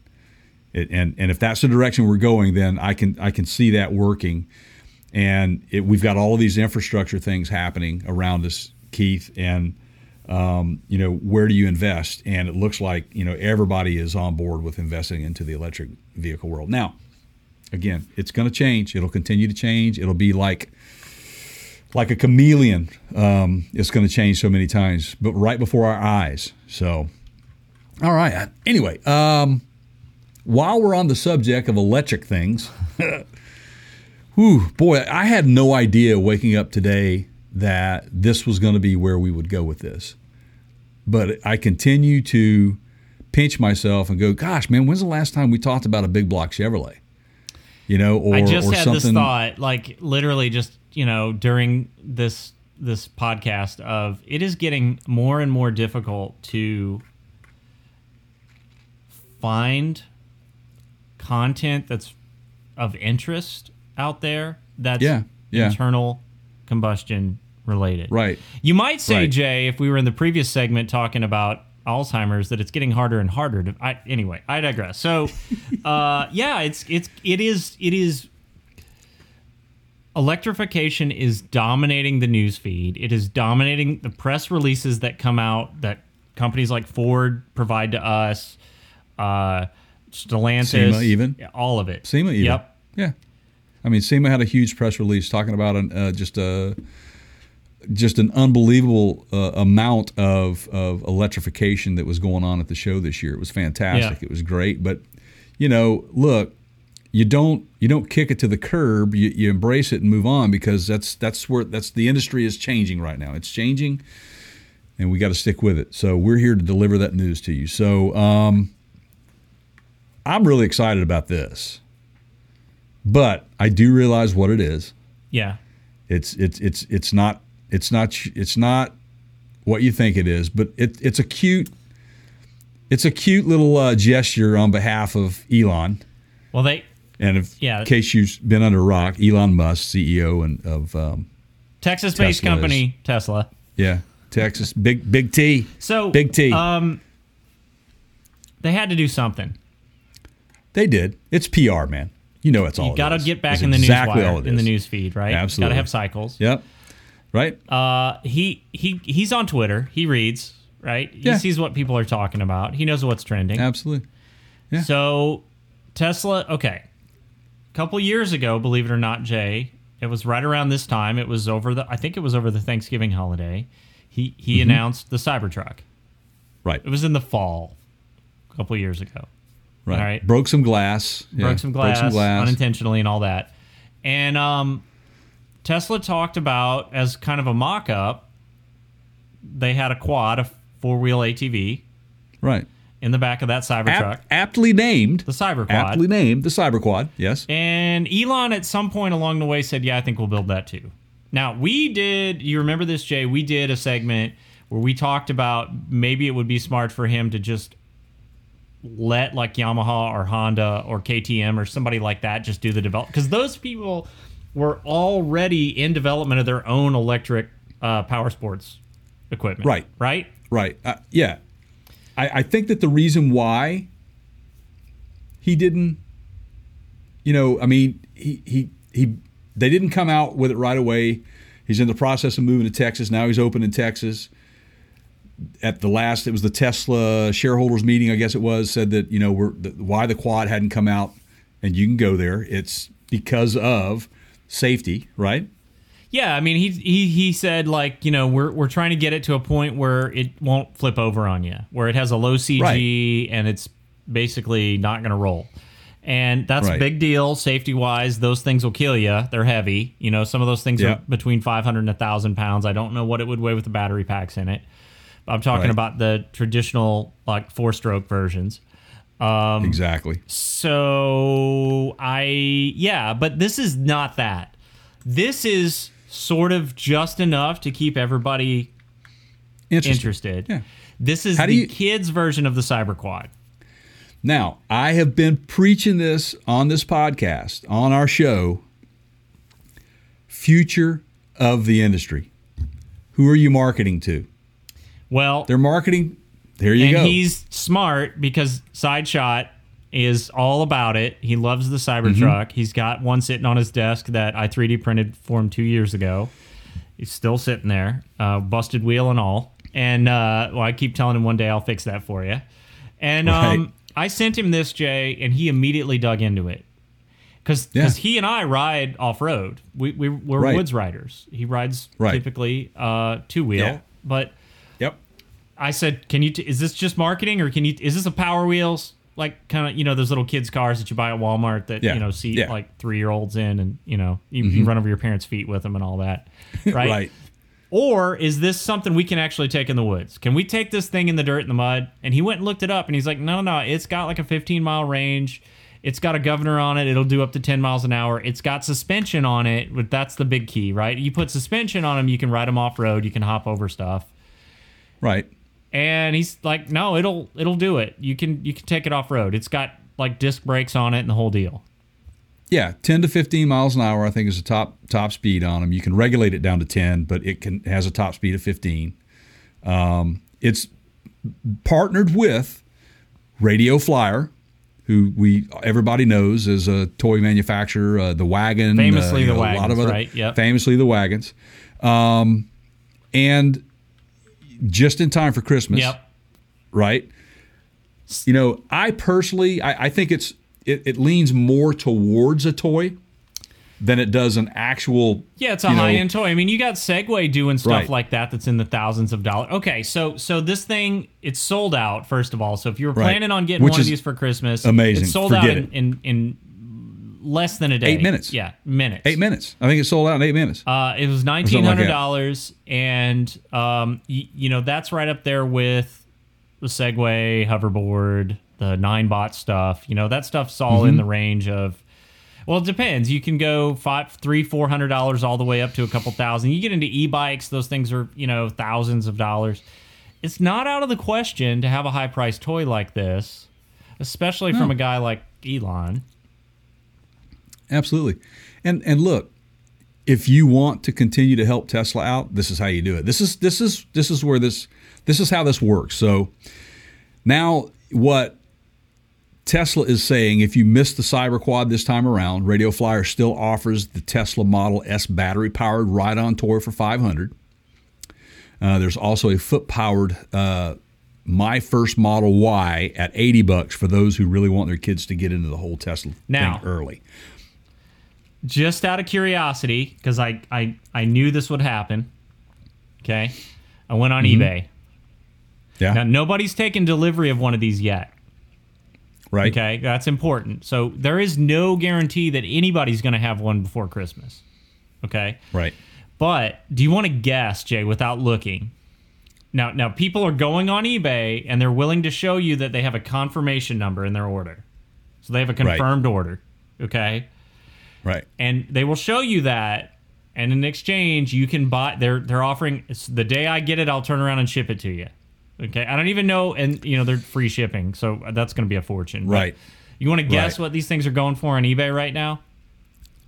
It, and and if that's the direction we're going, then I can I can see that working. And it, we've got all these infrastructure things happening around us, Keith. And um, you know, where do you invest? And it looks like you know everybody is on board with investing into the electric vehicle world now again, it's going to change. It'll continue to change. It'll be like like a chameleon. Um, it's going to change so many times, but right before our eyes. So, all right. Anyway, um, while we're on the subject of electric things, [LAUGHS] whew, boy, I had no idea waking up today that this was going to be where we would go with this. But I continue to pinch myself and go, "Gosh, man, when's the last time we talked about a big block Chevrolet?" You know, or I just or had something. this thought, like literally, just you know, during this this podcast of it is getting more and more difficult to find content that's of interest out there that's Yeah, yeah. internal combustion related. Right. You might say, Right. Jay, if we were in the previous segment talking about Alzheimer's, that it's getting harder and harder to. I, anyway, I digress. So, [LAUGHS] uh, yeah, it's it's it is it is. Electrification is dominating the news feed. It is dominating the press releases that come out that companies like Ford provide to us, uh, Stellantis, SEMA even. all of it. SEMA even. Yep. Yeah. I mean, SEMA had a huge press release talking about an, uh, just a just an unbelievable uh, amount of, of electrification that was going on at the show this year. It was fantastic. Yeah. It was great. But, you know, look, you don't you don't kick it to the curb. You, you embrace it and move on because that's that's where that's the industry is changing right now. It's changing, and we got to stick with it. So we're here to deliver that news to you. So um, I'm really excited about this, but I do realize what it is. Yeah. It's it's it's it's not it's not it's not what you think it is, but it, it's a cute it's a cute little uh, gesture on behalf of Elon. Well, they And if, Yeah. in case you've been under rock, Elon Musk, CEO and of um, Texas-based Tesla is- company Tesla. yeah Texas, big big T, So big T. Um, they had to do something. they did. It's PR, man. You know it's all. You got to get back It's in the exactly news all wire, in the news feed, right? Got to have cycles. Yep. Right. Uh, he he he's on Twitter. He reads, right? He Yeah. sees what people are talking about. He knows what's trending. Absolutely. yeah. So Tesla, okay. A couple years ago, believe it or not, Jay, it was right around this time. It was over the I think it was over the Thanksgiving holiday. He he Mm-hmm. announced the Cybertruck. Right. It was in the fall, a couple years ago. Right. all right. Broke some glass. Yeah. broke some glass, Broke some glass. unintentionally and all that. And um, Tesla talked about as kind of a mock-up. They had a quad, a four-wheel ATV, right. in the back of that Cybertruck, Apt, aptly named. the Cyberquad. Aptly named the Cyberquad. Yes. And Elon at some point along the way said, "Yeah, I think we'll build that too." Now we did. You remember this, Jay? We did a segment where we talked about maybe it would be smart for him to just let like Yamaha or Honda or KTM or somebody like that just do the develop because those people were already in development of their own electric uh, power sports equipment. Right. Right. Right. Uh, yeah. I, I think that the reason why he didn't, you know, I mean, he, he, he, they didn't come out with it right away. He's in the process of moving to Texas. Now he's open in Texas. At the last, it was the Tesla shareholders meeting, I guess it was, said that, you know, we're, the, why the quad hadn't come out and you can go there. It's because of safety, right? Yeah, I mean, he he he said like you know we're we're trying to get it to a point where it won't flip over on you, where it has a low CG Right. and it's basically not going to roll. And that's a big deal safety wise. Those things will kill you. They're heavy. You know, some of those things Yeah. are between 500 and 1,000 pounds. I don't know what it would weigh with the battery packs in it. I'm talking Right. about the traditional like four stroke versions. Um, exactly. So I yeah, but this is not that. This is sort of just enough to keep everybody Interesting. interested. Yeah. This is How the you- kids version of the Cyberquad. Now, I have been preaching this on this podcast, on our show. Future of the industry. Who are you marketing to? Well, They're marketing. There you and go. he's smart because Sideshot is all about it. He loves the Cybertruck. Mm-hmm. He's got one sitting on his desk that I 3D printed for him two years ago. He's still sitting there, uh, busted wheel and all. And uh, well, I keep telling him one day I'll fix that for you. And um, I sent him this, Jay, and he immediately dug into it. Because Yeah. he and I ride off road. We, we, we're Right. woods riders. He rides Right. typically uh, two wheel. Yeah. But. I said, "Can you? T- is this just marketing, or can you? Is this a Power Wheels like kind of you know those little kids cars that you buy at Walmart that Yeah. you know seat Yeah. Mm-hmm. like three year olds in, and you know you, you run over your parents' feet with them and all that, [LAUGHS] right? Right. Or is this something we can actually take in the woods? Can we take this thing in the dirt and the mud? And he went and looked it up, and he's like, "No, "No, no, it's got like a 15 mile range." It's got a governor on it. It'll do up to 10 miles an hour. It's got suspension on it, but that's the big key, right? You put suspension on them, you can ride them off road, you can hop over stuff Right. And he's like no it'll it'll do it you can you can take it off road it's got like disc brakes on it and the whole deal Yeah, 10 to 15 miles an hour I think is the top top speed on them. You can regulate it down to 10, but it can has a top speed of 15. Um, it's partnered with Radio Flyer, who we everybody knows is a toy manufacturer, uh, the wagon, Famously uh, the know, a lot of other, right? Yep. famously the wagons, um, and just in time for Christmas yep right? You know, I personally, I, I think it's it, it leans more towards a toy than it does an actual. yeah it's a high end toy i mean you got segway doing stuff Right. like that that's in the thousands of dollars okay so so this thing it's sold out first of all so if you were Right. planning on getting Which one of these for christmas amazing. it's sold Forget out in, in in less than a day. Eight minutes. Yeah, minutes. Eight minutes. I think it sold out in eight minutes. Uh, it was nineteen hundred dollars, and um, y- you know that's right up there with the Segway hoverboard, the Ninebot stuff. You know that stuff's all Mm-hmm. in the range of. Well, it depends. You can go five, three, four hundred dollars all the way up to a couple thousand. You get into e-bikes; those things are you know thousands of dollars. It's not out of the question to have a high-priced toy like this, especially from a guy like Elon. Absolutely. And and look, if you want to continue to help Tesla out, this is how you do it. This is this is this is where this this is how this works. So now what Tesla is saying if you missed the Cyber Quad this time around, Radio Flyer still offers the Tesla Model S battery powered ride on toy for 500. Uh, there's also a foot powered uh, my first Model Y at 80 bucks for those who really want their kids to get into the whole Tesla Now- thing early. Just out of curiosity, because I, I I knew this would happen. Okay, I went on mm-hmm. eBay. Yeah. Now nobody's taken delivery of one of these yet. right. Okay, that's important. So there is no guarantee that anybody's going to have one before Christmas. Okay, Right. but do you want to guess, Jay, without looking? Now, now people are going on eBay and they're willing to show you that they have a confirmation number in their order, so they have a confirmed order. Okay, Right. and they will show you that and in exchange you can buy they're they're offering the day i get it i'll turn around and ship it to you okay i don't even know and you know they're free shipping so that's going to be a fortune But Right. you want to guess Right. what these things are going for on ebay right now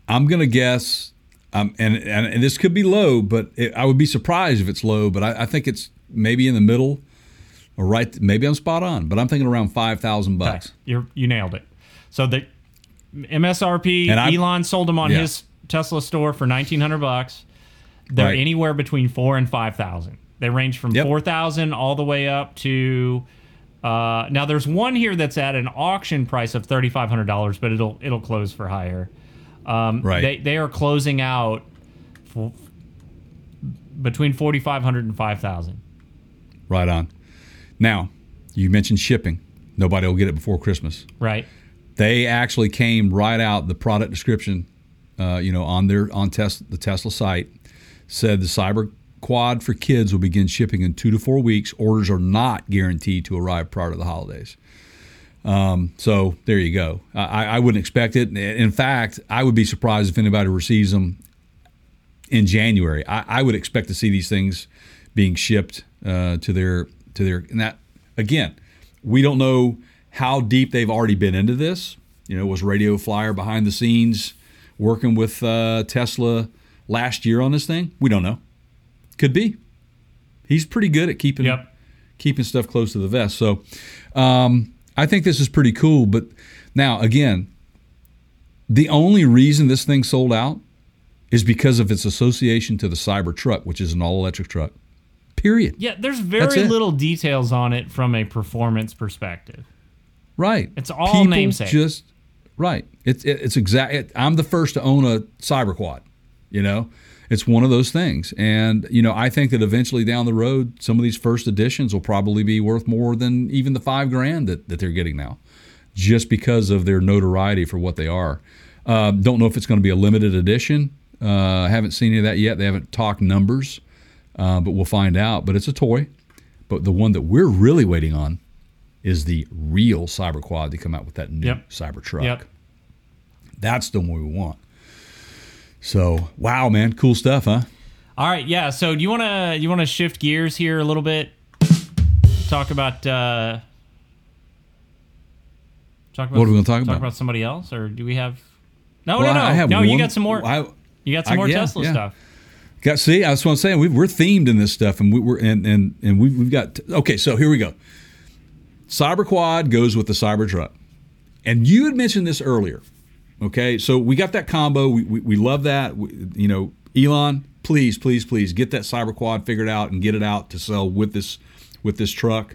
I'm gonna guess, um, and, and and this could be low, but it, I would be surprised if it's low. But I, I think it's maybe in the middle, or right. Maybe I'm spot on, but I'm thinking around five thousand Okay, bucks. you're you nailed it so the msrp I- elon sold them on Yeah. his tesla store for 1900 bucks they're Right. anywhere between four and five thousand they range from Yep. 4000 all the way up to uh, now there's one here that's at an auction price of $3500 but it'll it'll close for higher um, Right. they, they are closing out for, between 4500 and 5000 Right on. Now, you mentioned shipping. Nobody will get it before Christmas. right They actually came right out the product description, uh, you know, on their on test the Tesla site said the Cyber Quad for kids will begin shipping in two to four weeks. Orders are not guaranteed to arrive prior to the holidays. Um, so there you go. I, I wouldn't expect it. In fact, I would be surprised if anybody receives them in January. I, I would expect to see these things being shipped uh, to their to their and that again, we don't know how deep they've already been into this. You know, was Radio Flyer behind the scenes working with uh, Tesla last year on this thing? We don't know. Could be. He's pretty good at keeping Yep. keeping stuff close to the vest. So um, I think this is pretty cool. But now again, the only reason this thing sold out is because of its association to the Cybertruck, which is an all electric truck. Period. yeah there's very little details on it from a performance perspective Right. It's all People namesake. Just right. It's it, it's exact. It, I'm the first to own a cyber quad. You know, it's one of those things, and you know, I think that eventually down the road, some of these first editions will probably be worth more than even the five grand that, that they're getting now, just because of their notoriety for what they are. Uh, don't know if it's going to be a limited edition. Uh, haven't seen any of that yet. They haven't talked numbers, uh, but we'll find out. But it's a toy. But the one that we're really waiting on is the real Cyber Quad to come out with that new Yep. Cyber truck. Yep. That's the one we want. So, wow, man, cool stuff, huh? All right, yeah. So do you want to you want to shift gears here a little bit? Talk about uh talk about What are we gonna talk about? about somebody else, or do we have? No, Well, no, no. I have no, you got some more. I, you got some I- more yeah, Tesla yeah. stuff. Got see, that's what I'm saying. We, we're themed in this stuff, and we, we're and and and we, we've got okay. So here we go. Cyber Quad goes with the Cybertruck. And you had mentioned this earlier. Okay, so we got that combo. We we, we love that. We, you know, Elon, please, please, please get that Cyber Quad figured out and get it out to sell with this with this truck.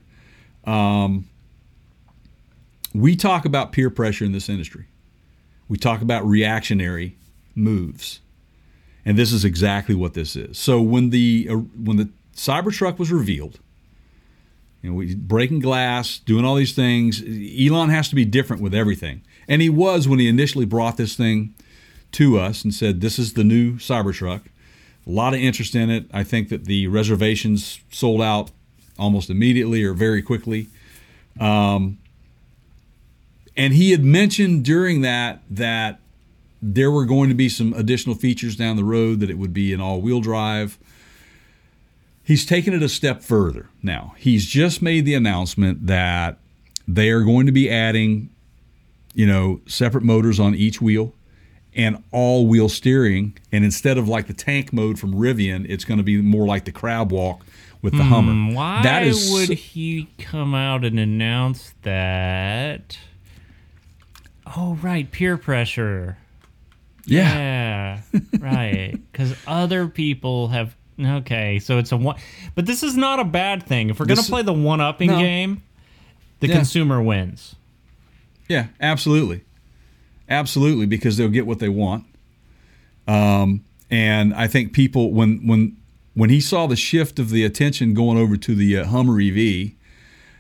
Um, we talk about peer pressure in this industry. We talk about reactionary moves and this is exactly what this is. So when the uh, when the Cybertruck was revealed, you know, we breaking glass, doing all these things. Elon has to be different with everything, and he was when he initially brought this thing to us and said, "This is the new Cybertruck." A lot of interest in it. I think that the reservations sold out almost immediately or very quickly. Um, and he had mentioned during that that there were going to be some additional features down the road that it would be an all-wheel drive. He's taken it a step further. Now, he's just made the announcement that they are going to be adding, you know, separate motors on each wheel and all wheel steering. And instead of like the tank mode from Rivian, it's going to be more like the crab walk with the Hummer. Hmm, Why that is would he come out and announce that? Oh, right, peer pressure. yeah. Yeah, right. [LAUGHS] Because other people have. Okay, so it's a one. But this is not a bad thing. If we're going to play the one upping No. game, the Yeah. consumer wins. Yeah, absolutely, absolutely, because they'll get what they want. Um, and I think people when when when he saw the shift of the attention going over to the uh, Hummer EV,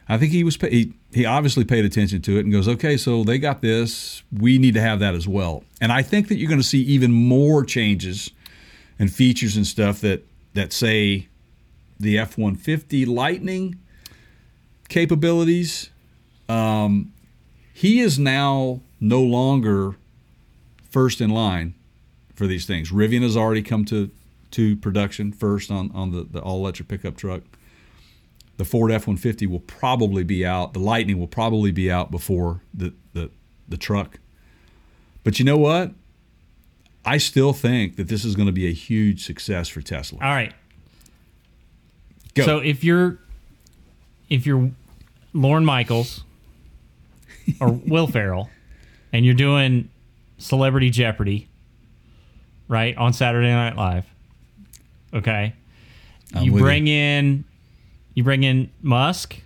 I think he was he, he obviously paid attention to it and goes, okay, so they got this, we need to have that as well. And I think that you're going to see even more changes and features and stuff that that say the F-150 Lightning capabilities. Um, he is now no longer first in line for these things. Rivian has already come to to production first on on the, the all electric pickup truck. The Ford F one fifty will probably be out. The Lightning will probably be out before the, the the truck. But you know what? I still think that this is going to be a huge success for Tesla. All right. Go. So if you're if you're Lorne Michaels or [LAUGHS] Will Ferrell and you're doing Celebrity Jeopardy, right, on Saturday Night Live, okay, I'm you bring in you bring in Musk,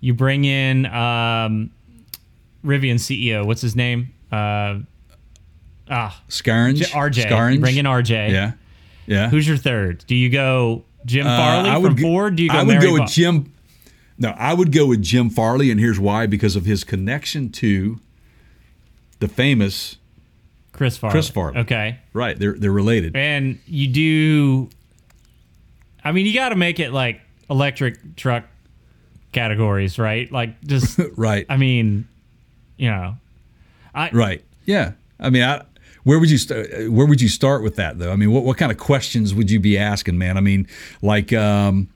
you bring in um, Rivian CEO. What's his name? Uh, ah, Scaringe, RJ. Scaringe? Bring in RJ. Yeah, yeah. Who's your third? Do you go Jim Uh, Farley I would from go- Ford? Do you go I would Mary go with Jim. No, I would go with Jim Farley, and here's why: because of his connection to the famous. Chris Farley? Chris Farley. Okay, Right, they're they're related. and you do. I mean, you got to make it like electric truck categories, right? Like just. [LAUGHS] Right, I mean, you know, I right. Yeah, I mean, I, where would you st- where would you start with that though? I mean, what what kind of questions would you be asking, man? I mean, like um,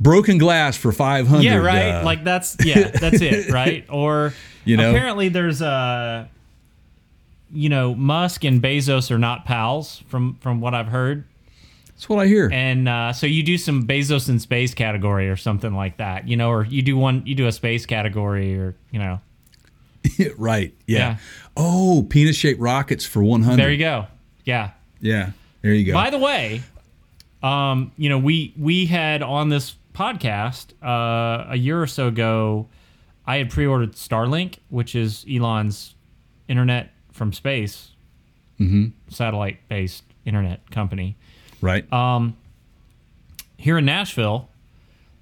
broken glass for five hundred. Yeah, right. uh, like that's yeah, that's it, [LAUGHS] right? Or You know? apparently there's a you know, Musk and Bezos are not pals from from what I've heard. that's what I hear. And uh, so you do some Bezos in space category or something like that, you know, or you do one you do a space category or, you know. [LAUGHS] right. Yeah. Yeah. Oh, penis shaped rockets for one hundred. There you go. Yeah. Yeah. There you go. By the way, um, you know, we we had on this podcast uh, a year or so ago. I had pre-ordered Starlink, which is Elon's internet from space, satellite-based internet company. right. Um, here in Nashville,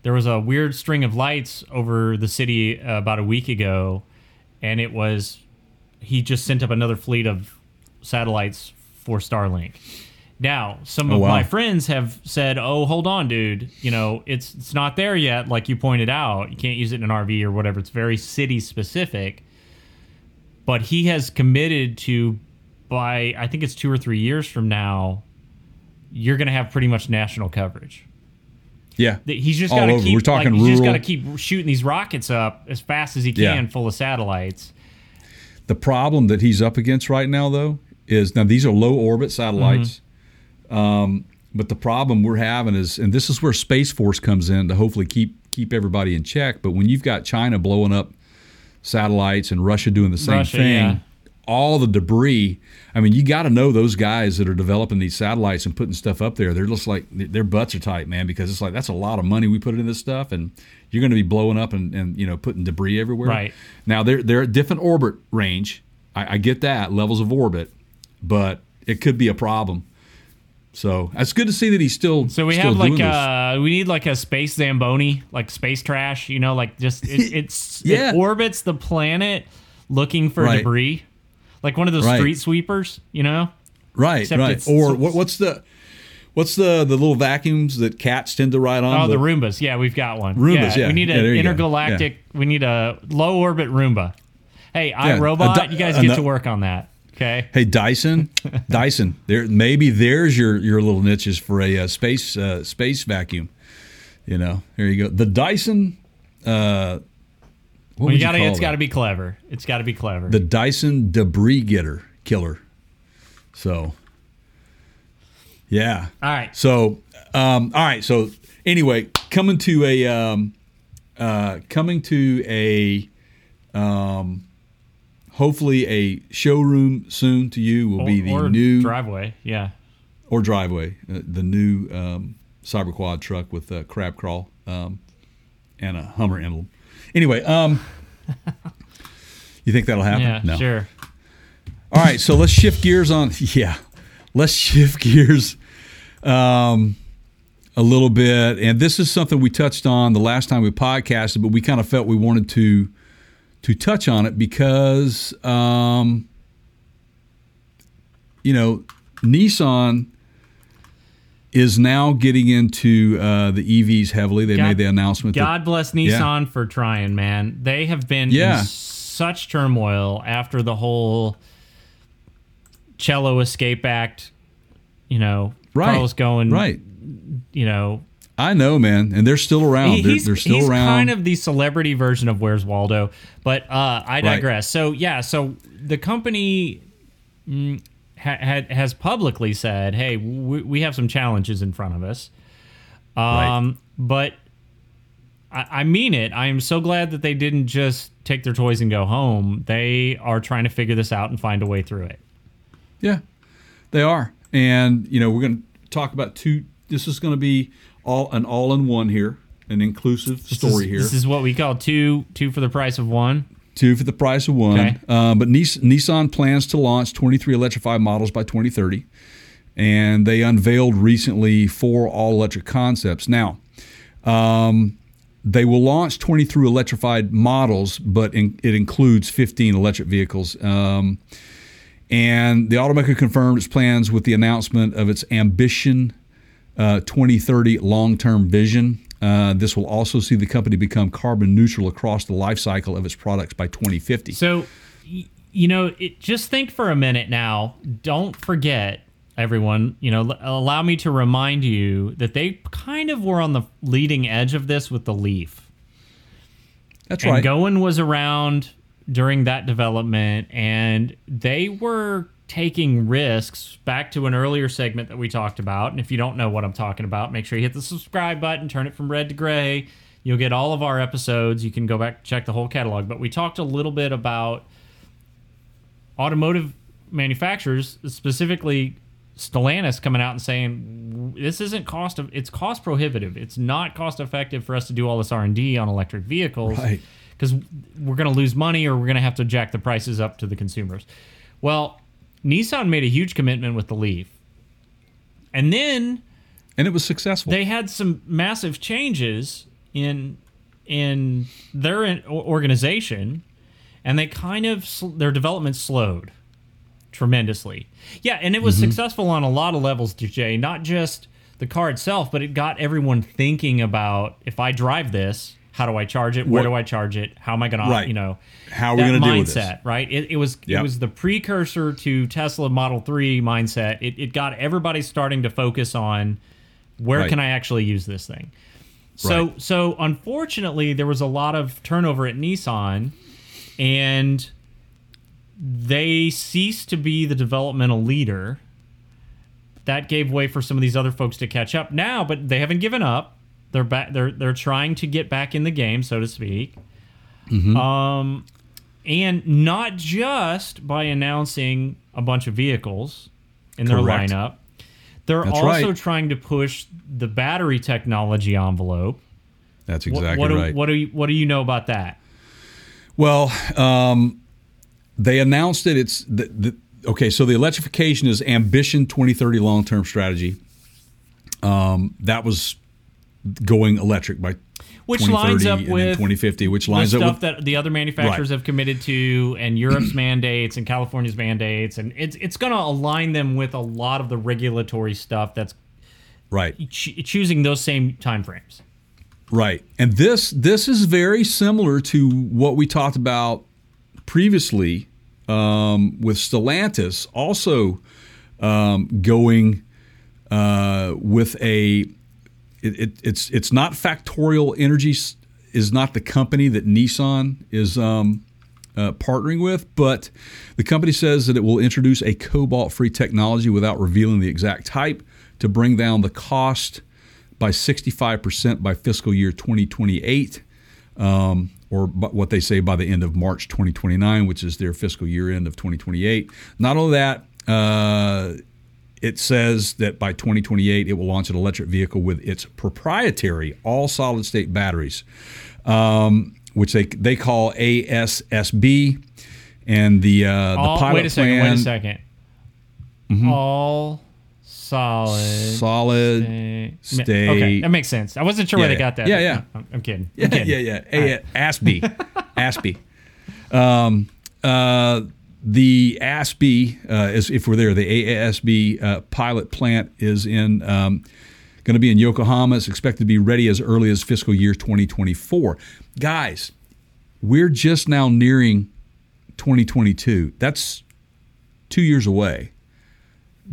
there was a weird string of lights over the city about a week ago, and it was he just sent up another fleet of satellites for Starlink. Now, some Oh, of wow. my friends have said, "Oh, hold on, dude. You know, it's it's not there yet. Like you pointed out, you can't use it in an RV or whatever. It's very city specific." But he has committed to by I think it's two or three years from now, you're going to have pretty much national coverage. Yeah. He's just got to keep. We're talking like, he's just got to keep shooting these rockets up as fast as he can, Yeah. full of satellites. The problem that he's up against right now, though, is now these are low orbit satellites. Um, but the problem we're having is, and this is where Space Force comes in to hopefully keep keep everybody in check. But when you've got China blowing up satellites and Russia doing the same Russia, thing, yeah. All the debris. I mean, you got to know those guys that are developing these satellites and putting stuff up there. They're just like their butts are tight, man, because it's like that's a lot of money we put into this stuff, and you're going to be blowing up and, and you know putting debris everywhere. Right. Now they're they're at different orbit range. I, I get that levels of orbit, but it could be a problem. So it's good to see that he's still. So we still have like uh we need like a space zamboni, like space trash. You know, like just it, [LAUGHS] it's Yeah. it orbits the planet looking for Right. debris, like one of those Right. street sweepers. You know, Right, Except right. Or what, what's the what's the the little vacuums that cats tend to ride on? oh, the, Roombas. Yeah, we've got one. Roombas, yeah. we need an there you go. intergalactic. We need a low orbit Roomba. Hey, Yeah, a iRobot, di- you guys get no- to work on that. Okay. Hey Dyson, [LAUGHS] Dyson. There, maybe there's your your little niches for a, uh space uh, space vacuum. You know, there you go. The Dyson. Uh, what Well, you you gotta. call It's got to be clever. It's got to be clever. the Dyson debris getter killer. So, yeah. All right. So, um, all right. So, anyway, coming to a um, uh, coming to a um, hopefully a showroom soon to you will be the or new driveway. Yeah. or driveway, uh, the new um, Cyber Quad truck with a crab crawl um, and a Hummer emblem. Anyway, um, [LAUGHS] you think that'll happen? Yeah. no. Sure. All right, so let's shift gears on. [LAUGHS] Yeah, let's shift gears um, a little bit. And this is something we touched on the last time we podcasted, but we kind of felt we wanted to to touch on it because, um, you know, Nissan is now getting into uh, the EVs heavily. They God- made the announcement. that- God bless Nissan for trying, man. They have been Yeah. in such turmoil after the whole Cello Escape Act. You know, right, Carlos going, right. You know, I know, man, and they're still around. he- they're, they're still he's around. kind of the celebrity version of Where's Waldo. But uh, I digress. So yeah, so the company mm, ha- had has publicly said, "Hey, we, we have some challenges in front of us." Um, but I, I mean it. I am so glad that they didn't just take their toys and go home. They are trying to figure this out and find a way through it. Yeah, they are. And, you know, we're going to talk about two. This is going to be all an all in one here, an inclusive story is, here. This is what we call two two for the price of one. Two for the price of one. Okay. Uh, but Nis- Nissan plans to launch 23 electrified models by 2030. And they unveiled recently four all electric concepts. Now, um, they will launch 23 electrified models, but in, it includes 15 electric vehicles. Um, and the automaker confirmed its plans with the announcement of its Ambition uh, 2030 long term vision. Uh, this will also see the company become carbon neutral across the life cycle of its products by 2050. So, you know, it, just think for a minute now. Don't forget, everyone. You know, l- allow me to remind you that they kind of were on the leading edge of this with the Leaf. That's And right. Ghosn was around during that development, and they were taking risks back to an earlier segment that we talked about. And if you don't know what I'm talking about, make sure you hit the subscribe button, turn it from red to gray. You'll get all of our episodes. You can go back check the whole catalog. But we talked a little bit about automotive manufacturers, specifically Stellantis, coming out and saying this isn't cost of it's cost prohibitive. It's not cost effective for us to do all this R and D on electric vehicles Right. because we're going to lose money or we're going to have to jack the prices up to the consumers. Well, Nissan made a huge commitment with the Leaf, and then and it was successful. they had some massive changes in in their organization, and they kind of their development slowed tremendously. Yeah, and it was mm-hmm. successful on a lot of levels, DJ. Not just the car itself, but it got everyone thinking about if I drive this, how do I charge it? Where What- do I charge it? How am I going Right. to, you know, How are we gonna deal with this? right? It, it was Yep. it was the precursor to Tesla Model Three mindset. It, it got everybody starting to focus on where Right. can I actually use this thing. So Right. so unfortunately, there was a lot of turnover at Nissan, and they ceased to be the developmental leader. That gave way for some of these other folks to catch up now, but they haven't given up. They're back. They're they're trying to get back in the game, so to speak. Mm-hmm. Um, and not just by announcing a bunch of vehicles in their Correct. lineup. They're That's also right. trying to push the battery technology envelope. That's exactly what, do, right. What do you What do you know about that? Well, um, they announced that it's the, the, okay. So the electrification is Ambition 2030 long term strategy. Um, that was going electric by Which 2030 lines up with 2050, which lines up with that the other manufacturers Right. have committed to, and Europe's mandates and California's mandates, and it's it's going to align them with a lot of the regulatory stuff that's right. ch- choosing those same timeframes. Right. And this this is very similar to what we talked about previously um, with Stellantis also um, going uh, with a it, it, it's it's not Factorial Energy is not the company that Nissan is um, uh, partnering with, but the company says that it will introduce a cobalt-free technology without revealing the exact type to bring down the cost by 65% by fiscal year 2028, um, or what they say by the end of March 2029, which is their fiscal year end of 2028. Not only that, uh, it says that by 2028 it will launch an electric vehicle with its proprietary all solid state batteries, um, which they they call ASSB, and the uh, the pilot wait a second. plan Wait a 2nd All solid. solid state- state. Okay, that makes sense. I wasn't sure Yeah, where they got that. Yeah, yeah. I'm, I'm kidding. I'm Yeah, kidding. yeah, yeah. A- ASPE. [LAUGHS] ASPE. Um, uh, the ASB, uh, if we're there, the ASB uh, pilot plant is in um, going to be in Yokohama. It's expected to be ready as early as fiscal year 2024. Guys, we're just now nearing 2022. That's two years away.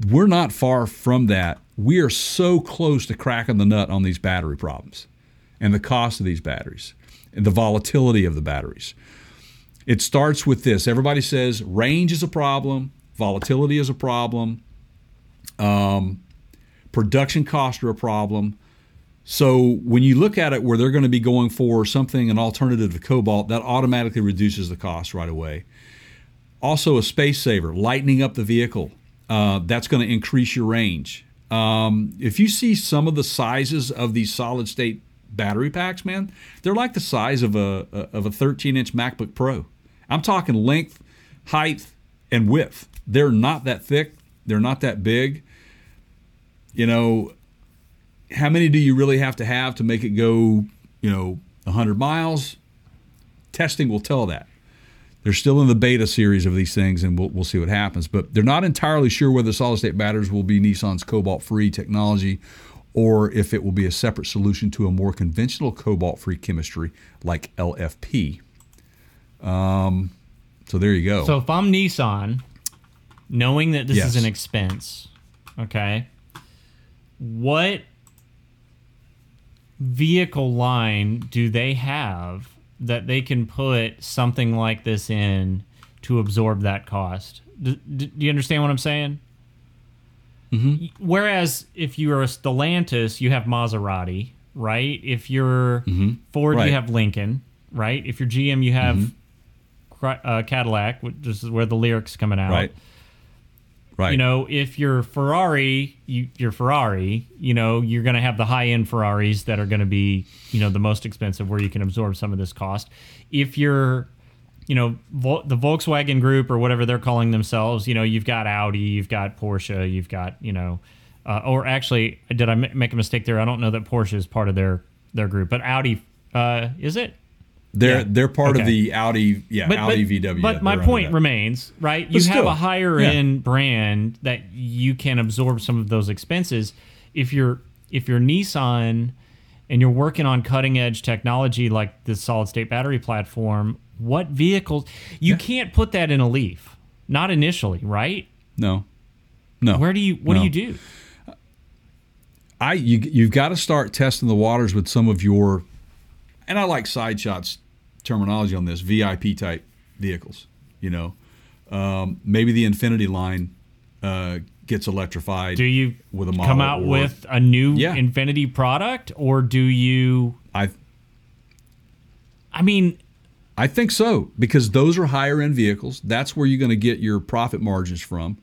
We're not far from that. We are so close to cracking the nut on these battery problems and the cost of these batteries and the volatility of the batteries. It starts with this. Everybody says range is a problem, volatility is a problem, um, production costs are a problem. So when you look at it where they're going to be going for something, an alternative to cobalt, that automatically reduces the cost right away. Also, a space saver, lightening up the vehicle. Uh, that's going to increase your range. Um, if you see some of the sizes of these solid state battery packs, man, they're like the size of a of a 13 inch MacBook Pro. I'm talking length, height, and width. They're not that thick. They're not that big. You know, how many do you really have to have to make it go, you know, 100 miles? Testing will tell that. They're still in the beta series of these things, and we'll, we'll see what happens. But they're not entirely sure whether solid state batteries will be Nissan's cobalt free technology or if it will be a separate solution to a more conventional cobalt free chemistry like LFP. Um, so there you go. So if I'm Nissan, knowing that this Yes. is an expense, okay, what vehicle line do they have that they can put something like this in to absorb that cost? Do, do you understand what I'm saying? Mm-hmm. Whereas if you're a Stellantis, you have Maserati, right? If you're Ford, Mm-hmm. Right. Mm-hmm. you have Lincoln, right? If you're GM, you have Cri- uh, Cadillac, which is where the Lyriq's coming out. right. Right. You know, if you're Ferrari, you, you're Ferrari. You know, you're going to have the high end Ferraris that are going to be, you know, the most expensive, where you can absorb some of this cost. If you're, you know, the Volkswagen Group or whatever they're calling themselves, you know, you've got Audi, you've got Porsche, you've got, you know, uh, or actually, did I m- make a mistake there? I don't know that Porsche is part of their their group, but Audi uh, is it? They're yeah. they're part of the Audi, yeah, Audi VW. But my point remains, right? You But have a higher yeah. end brand that you can absorb some of those expenses. If you're if you're Nissan and you're working on cutting edge technology like the solid state battery platform, what vehicles you can't put that in a Leaf. Not initially, right? No, no. Where do you what No. do you do? I you you've got to start testing the waters with some of your, and I like side shots terminology on this VIP type vehicles. You know, um, maybe the Infiniti line uh, gets electrified. Do you with a come out or- with a new Yeah. Infiniti product or do you I I mean, I think so because those are higher end vehicles. That's where you're going to get your profit margins from.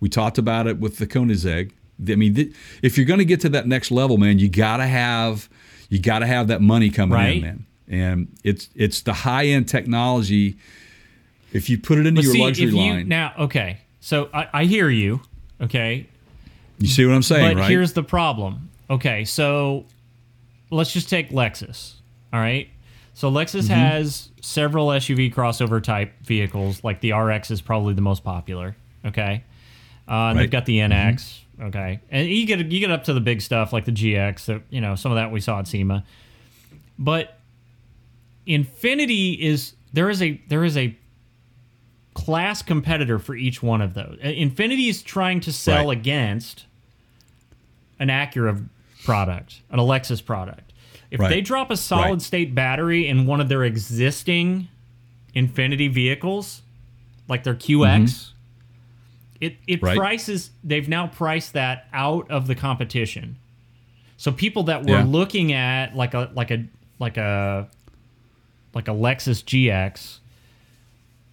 We talked about it with the Koenigsegg. I mean, th- if you're going to get to that next level, man, you got to have you got to have that money coming Right. in, man. And it's it's the high end technology. If you put it into but your see, luxury if you line, now okay. So I, I hear you. Okay. you see what I'm saying, but right? here's the problem. Okay, so let's just take Lexus. All right. So Lexus has several SUV crossover type vehicles. Like the RX is probably the most popular. Okay. Uh, and they've got the NX. Okay. And you get you get up to the big stuff like the GX. That you know some of that we saw at SEMA. But Infiniti is there is a there is a class competitor for each one of those. Uh, Infiniti is trying to sell Right. against an Acura product, an Lexus product. If Right. they drop a solid Right. state battery in one of their existing Infiniti vehicles, like their QX, it it Mm-hmm. Right. prices they've now priced that out of the competition. So people that were Yeah. looking at like a like a like a like a Lexus GX,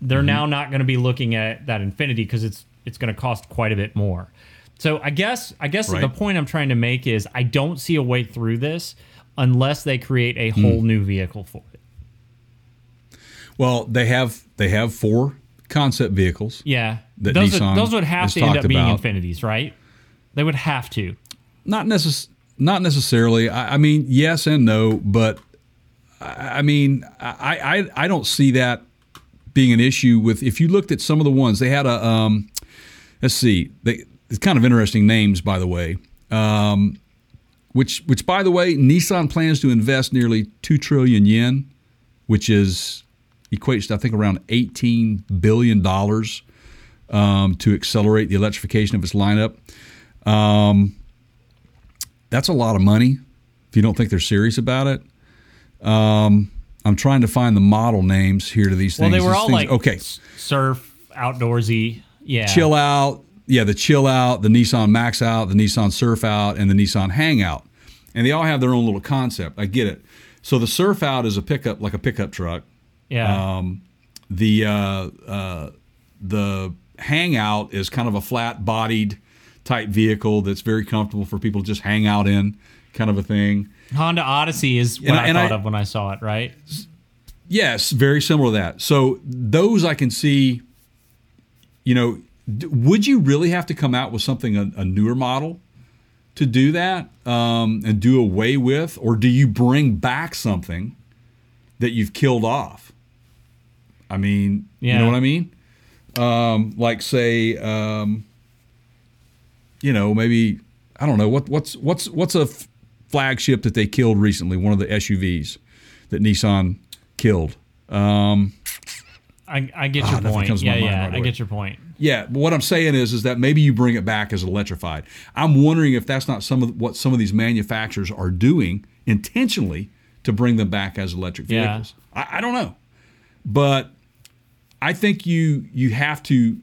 they're Mm-hmm. now not going to be looking at that Infiniti because it's it's going to cost quite a bit more. So I guess I guess Right. the point I'm trying to make is I don't see a way through this unless they create a whole new vehicle for it. Well, they have they have four concept vehicles. Yeah, those would, those would have to end up being about. Infinitis, right? They would have to. Not necess- not necessarily. I, I mean, yes and no, but I, mean, I, I I don't see that being an issue with. If you looked at some of the ones they had a um, let's see, they it's kind of interesting names by the way. Um, which which by the way, Nissan plans to invest nearly two trillion yen, which is equates to I think around eighteen billion dollars um, to accelerate the electrification of its lineup. Um, that's a lot of money if you don't think they're serious about it. Um, I'm trying to find the model names here to these Well, things. they were all things- like okay, surf, outdoorsy. Yeah, chill out. Yeah, the chill out, the Nissan Max out, the Nissan Surf out, and the Nissan Hangout, and they all have their own little concept. I get it. So the Surf out is a pickup, like a pickup truck. Yeah, Um, the uh, uh, the Hangout is kind of a flat bodied type vehicle that's very comfortable for people to just hang out in, kind of a thing. Honda Odyssey is what and I, I- and thought I- of when I saw it. Right? Yes, very similar to that. So those I can see. You know, d- would you really have to come out with something a, a newer model to do that um, and do away with, or do you bring back something that you've killed off? I mean, you know what I mean? Um, like say, um, you know, maybe I don't know what what's what's what's a f- flagship that they killed recently, one of the SUVs that Nissan killed. Um, I, I get Ah, your nothing point. Yeah, yeah, right I get your point. yeah, but what I'm saying is, is that maybe you bring it back as electrified. I'm wondering if that's not some of what some of these manufacturers are doing intentionally to bring them back as electric Yeah. vehicles. I, I don't know, but I think you you have to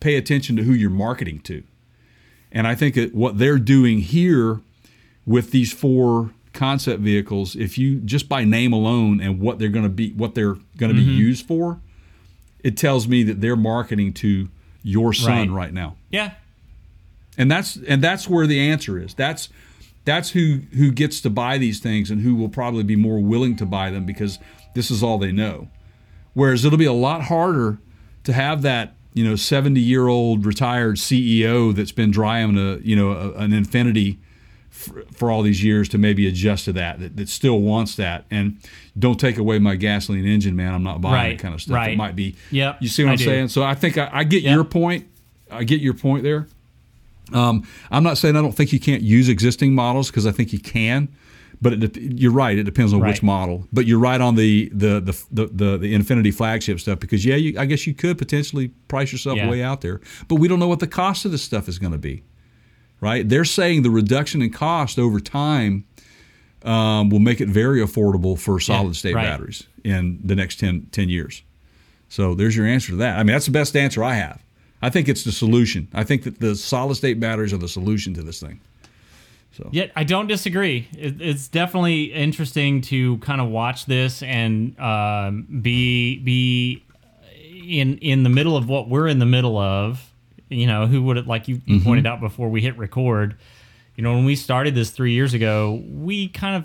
pay attention to who you're marketing to, and I think that what they're doing here with these four concept vehicles, if you just by name alone and what they're going to be, what they're going to Mm-hmm. be used for, it tells me that they're marketing to your son Right. right now Yeah, and that's and that's where the answer is that's that's who who gets to buy these things and who will probably be more willing to buy them because this is all they know whereas it'll be a lot harder to have that you know 70 year old retired ceo that's been driving a you know a, an infiniti for, for all these years to maybe adjust to that, that that still wants that and don't take away my gasoline engine man i'm not buying Right, that kind of stuff right. it might be Yep, you see what I i'm do. saying so i think i, I get Yep. your point i get your point there um, I'm not saying I don't think you can't use existing models because I think you can, but it, you're right. It depends on Right. which model. But you're right on the the the the, the, the Infiniti flagship stuff because yeah, you, I guess you could potentially price yourself Yeah. way out there, but we don't know what the cost of this stuff is going to be. Right? They're saying the reduction in cost over time um, will make it very affordable for solid state right. batteries in the next 10, 10 years. So there's your answer to that. I mean, that's the best answer I have. I think it's the solution. I think that the solid state batteries are the solution to this thing. Yet I don't disagree. It, it's definitely interesting to kind of watch this and um, be be in in the middle of what we're in the middle of. You know, who would it like you, you mm-hmm. pointed out before we hit record? You know, when we started this three years ago, we kind of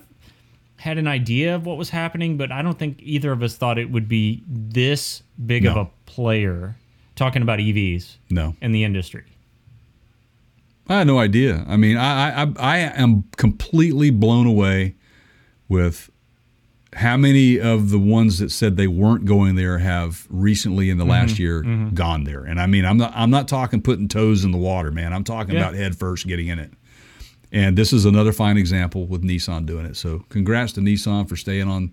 had an idea of what was happening, but I don't think either of us thought it would be this big of a player talking about EVs No, in the industry. I had no idea. I mean, I, I I am completely blown away with how many of the ones that said they weren't going there have recently in the last year gone there. And I mean, I'm not I'm not talking putting toes in the water, man. I'm talking Yeah. about head first getting in it. And this is another fine example with Nissan doing it. So congrats to Nissan for staying on,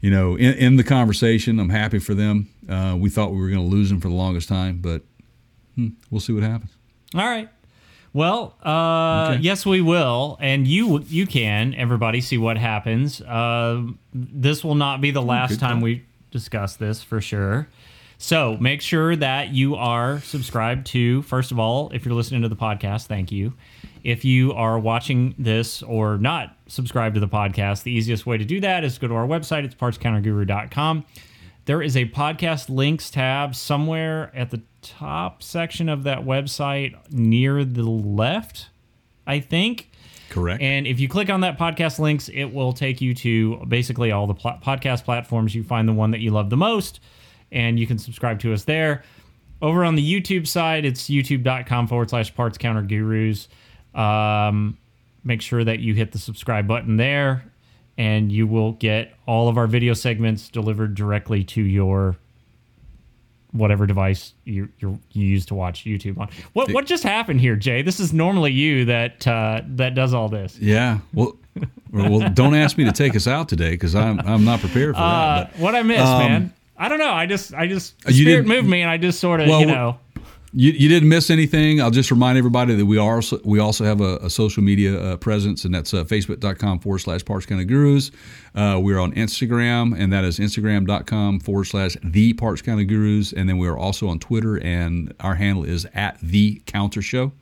you know, in, in the conversation. I'm happy for them. Uh, we thought we were going to lose them for the longest time, but hmm, we'll see what happens. All right. Well, uh, Okay. yes, we will, and you you can everybody see what happens. Uh, this will not be the last time we discuss this for sure. So make sure that you are subscribed to. First of all, if you're listening to the podcast, thank you. If you are watching this or not subscribed to the podcast, the easiest way to do that is go to our website. It's partscounterguru.com. There is a podcast links tab somewhere at the top section of that website near the left, I think. Correct. And if you click on that podcast links, it will take you to basically all the pl- podcast platforms. You find the one that you love the most, and you can subscribe to us there. Over on the YouTube side, it's youtube.com forward slash parts counter gurus. Um, make sure that you hit the subscribe button there, and you will get all of our video segments delivered directly to your whatever device you you you use to watch YouTube on. What what just happened here, Jay? This is normally you that uh, that does all this. yeah. Well, well, don't ask me to take us out today because I'm I'm not prepared for Uh, that. But what I missed, um, man. I don't know. I just I just You spirit moved me, and I just sort of Well, you know. You, you didn't miss anything. I'll just remind everybody that we are also, we also have a, a social media uh, presence, and that's uh, facebook.com forward slash Parts Counter Gurus. Uh, we're on Instagram, and that is instagram.com forward slash the Parts Counter Gurus. And then we are also on Twitter, and our handle is at the Counter Show.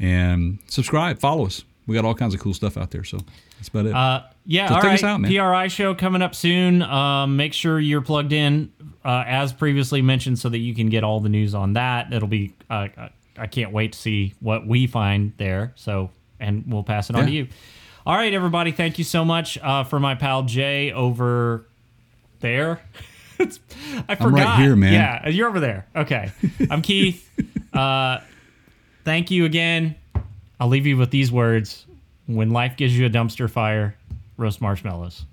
And subscribe, follow us. We got all kinds of cool stuff out there. So that's about it. Uh, yeah, So all right. out. PRI show coming up soon. Um, make sure you're plugged in, uh, as previously mentioned, so that you can get all the news on that. It'll be. Uh, I can't wait to see what we find there. So, and we'll pass it on to you. All right, everybody. Thank you so much uh, for my pal Jay over there. [LAUGHS] I forgot. here, man. Yeah, you're over there. Okay. [LAUGHS] I'm Keith. Uh, thank you again. I'll leave you with these words. When life gives you a dumpster fire, roast marshmallows.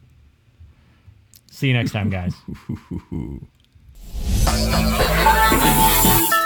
See you next time, guys. [LAUGHS] ハハハハ!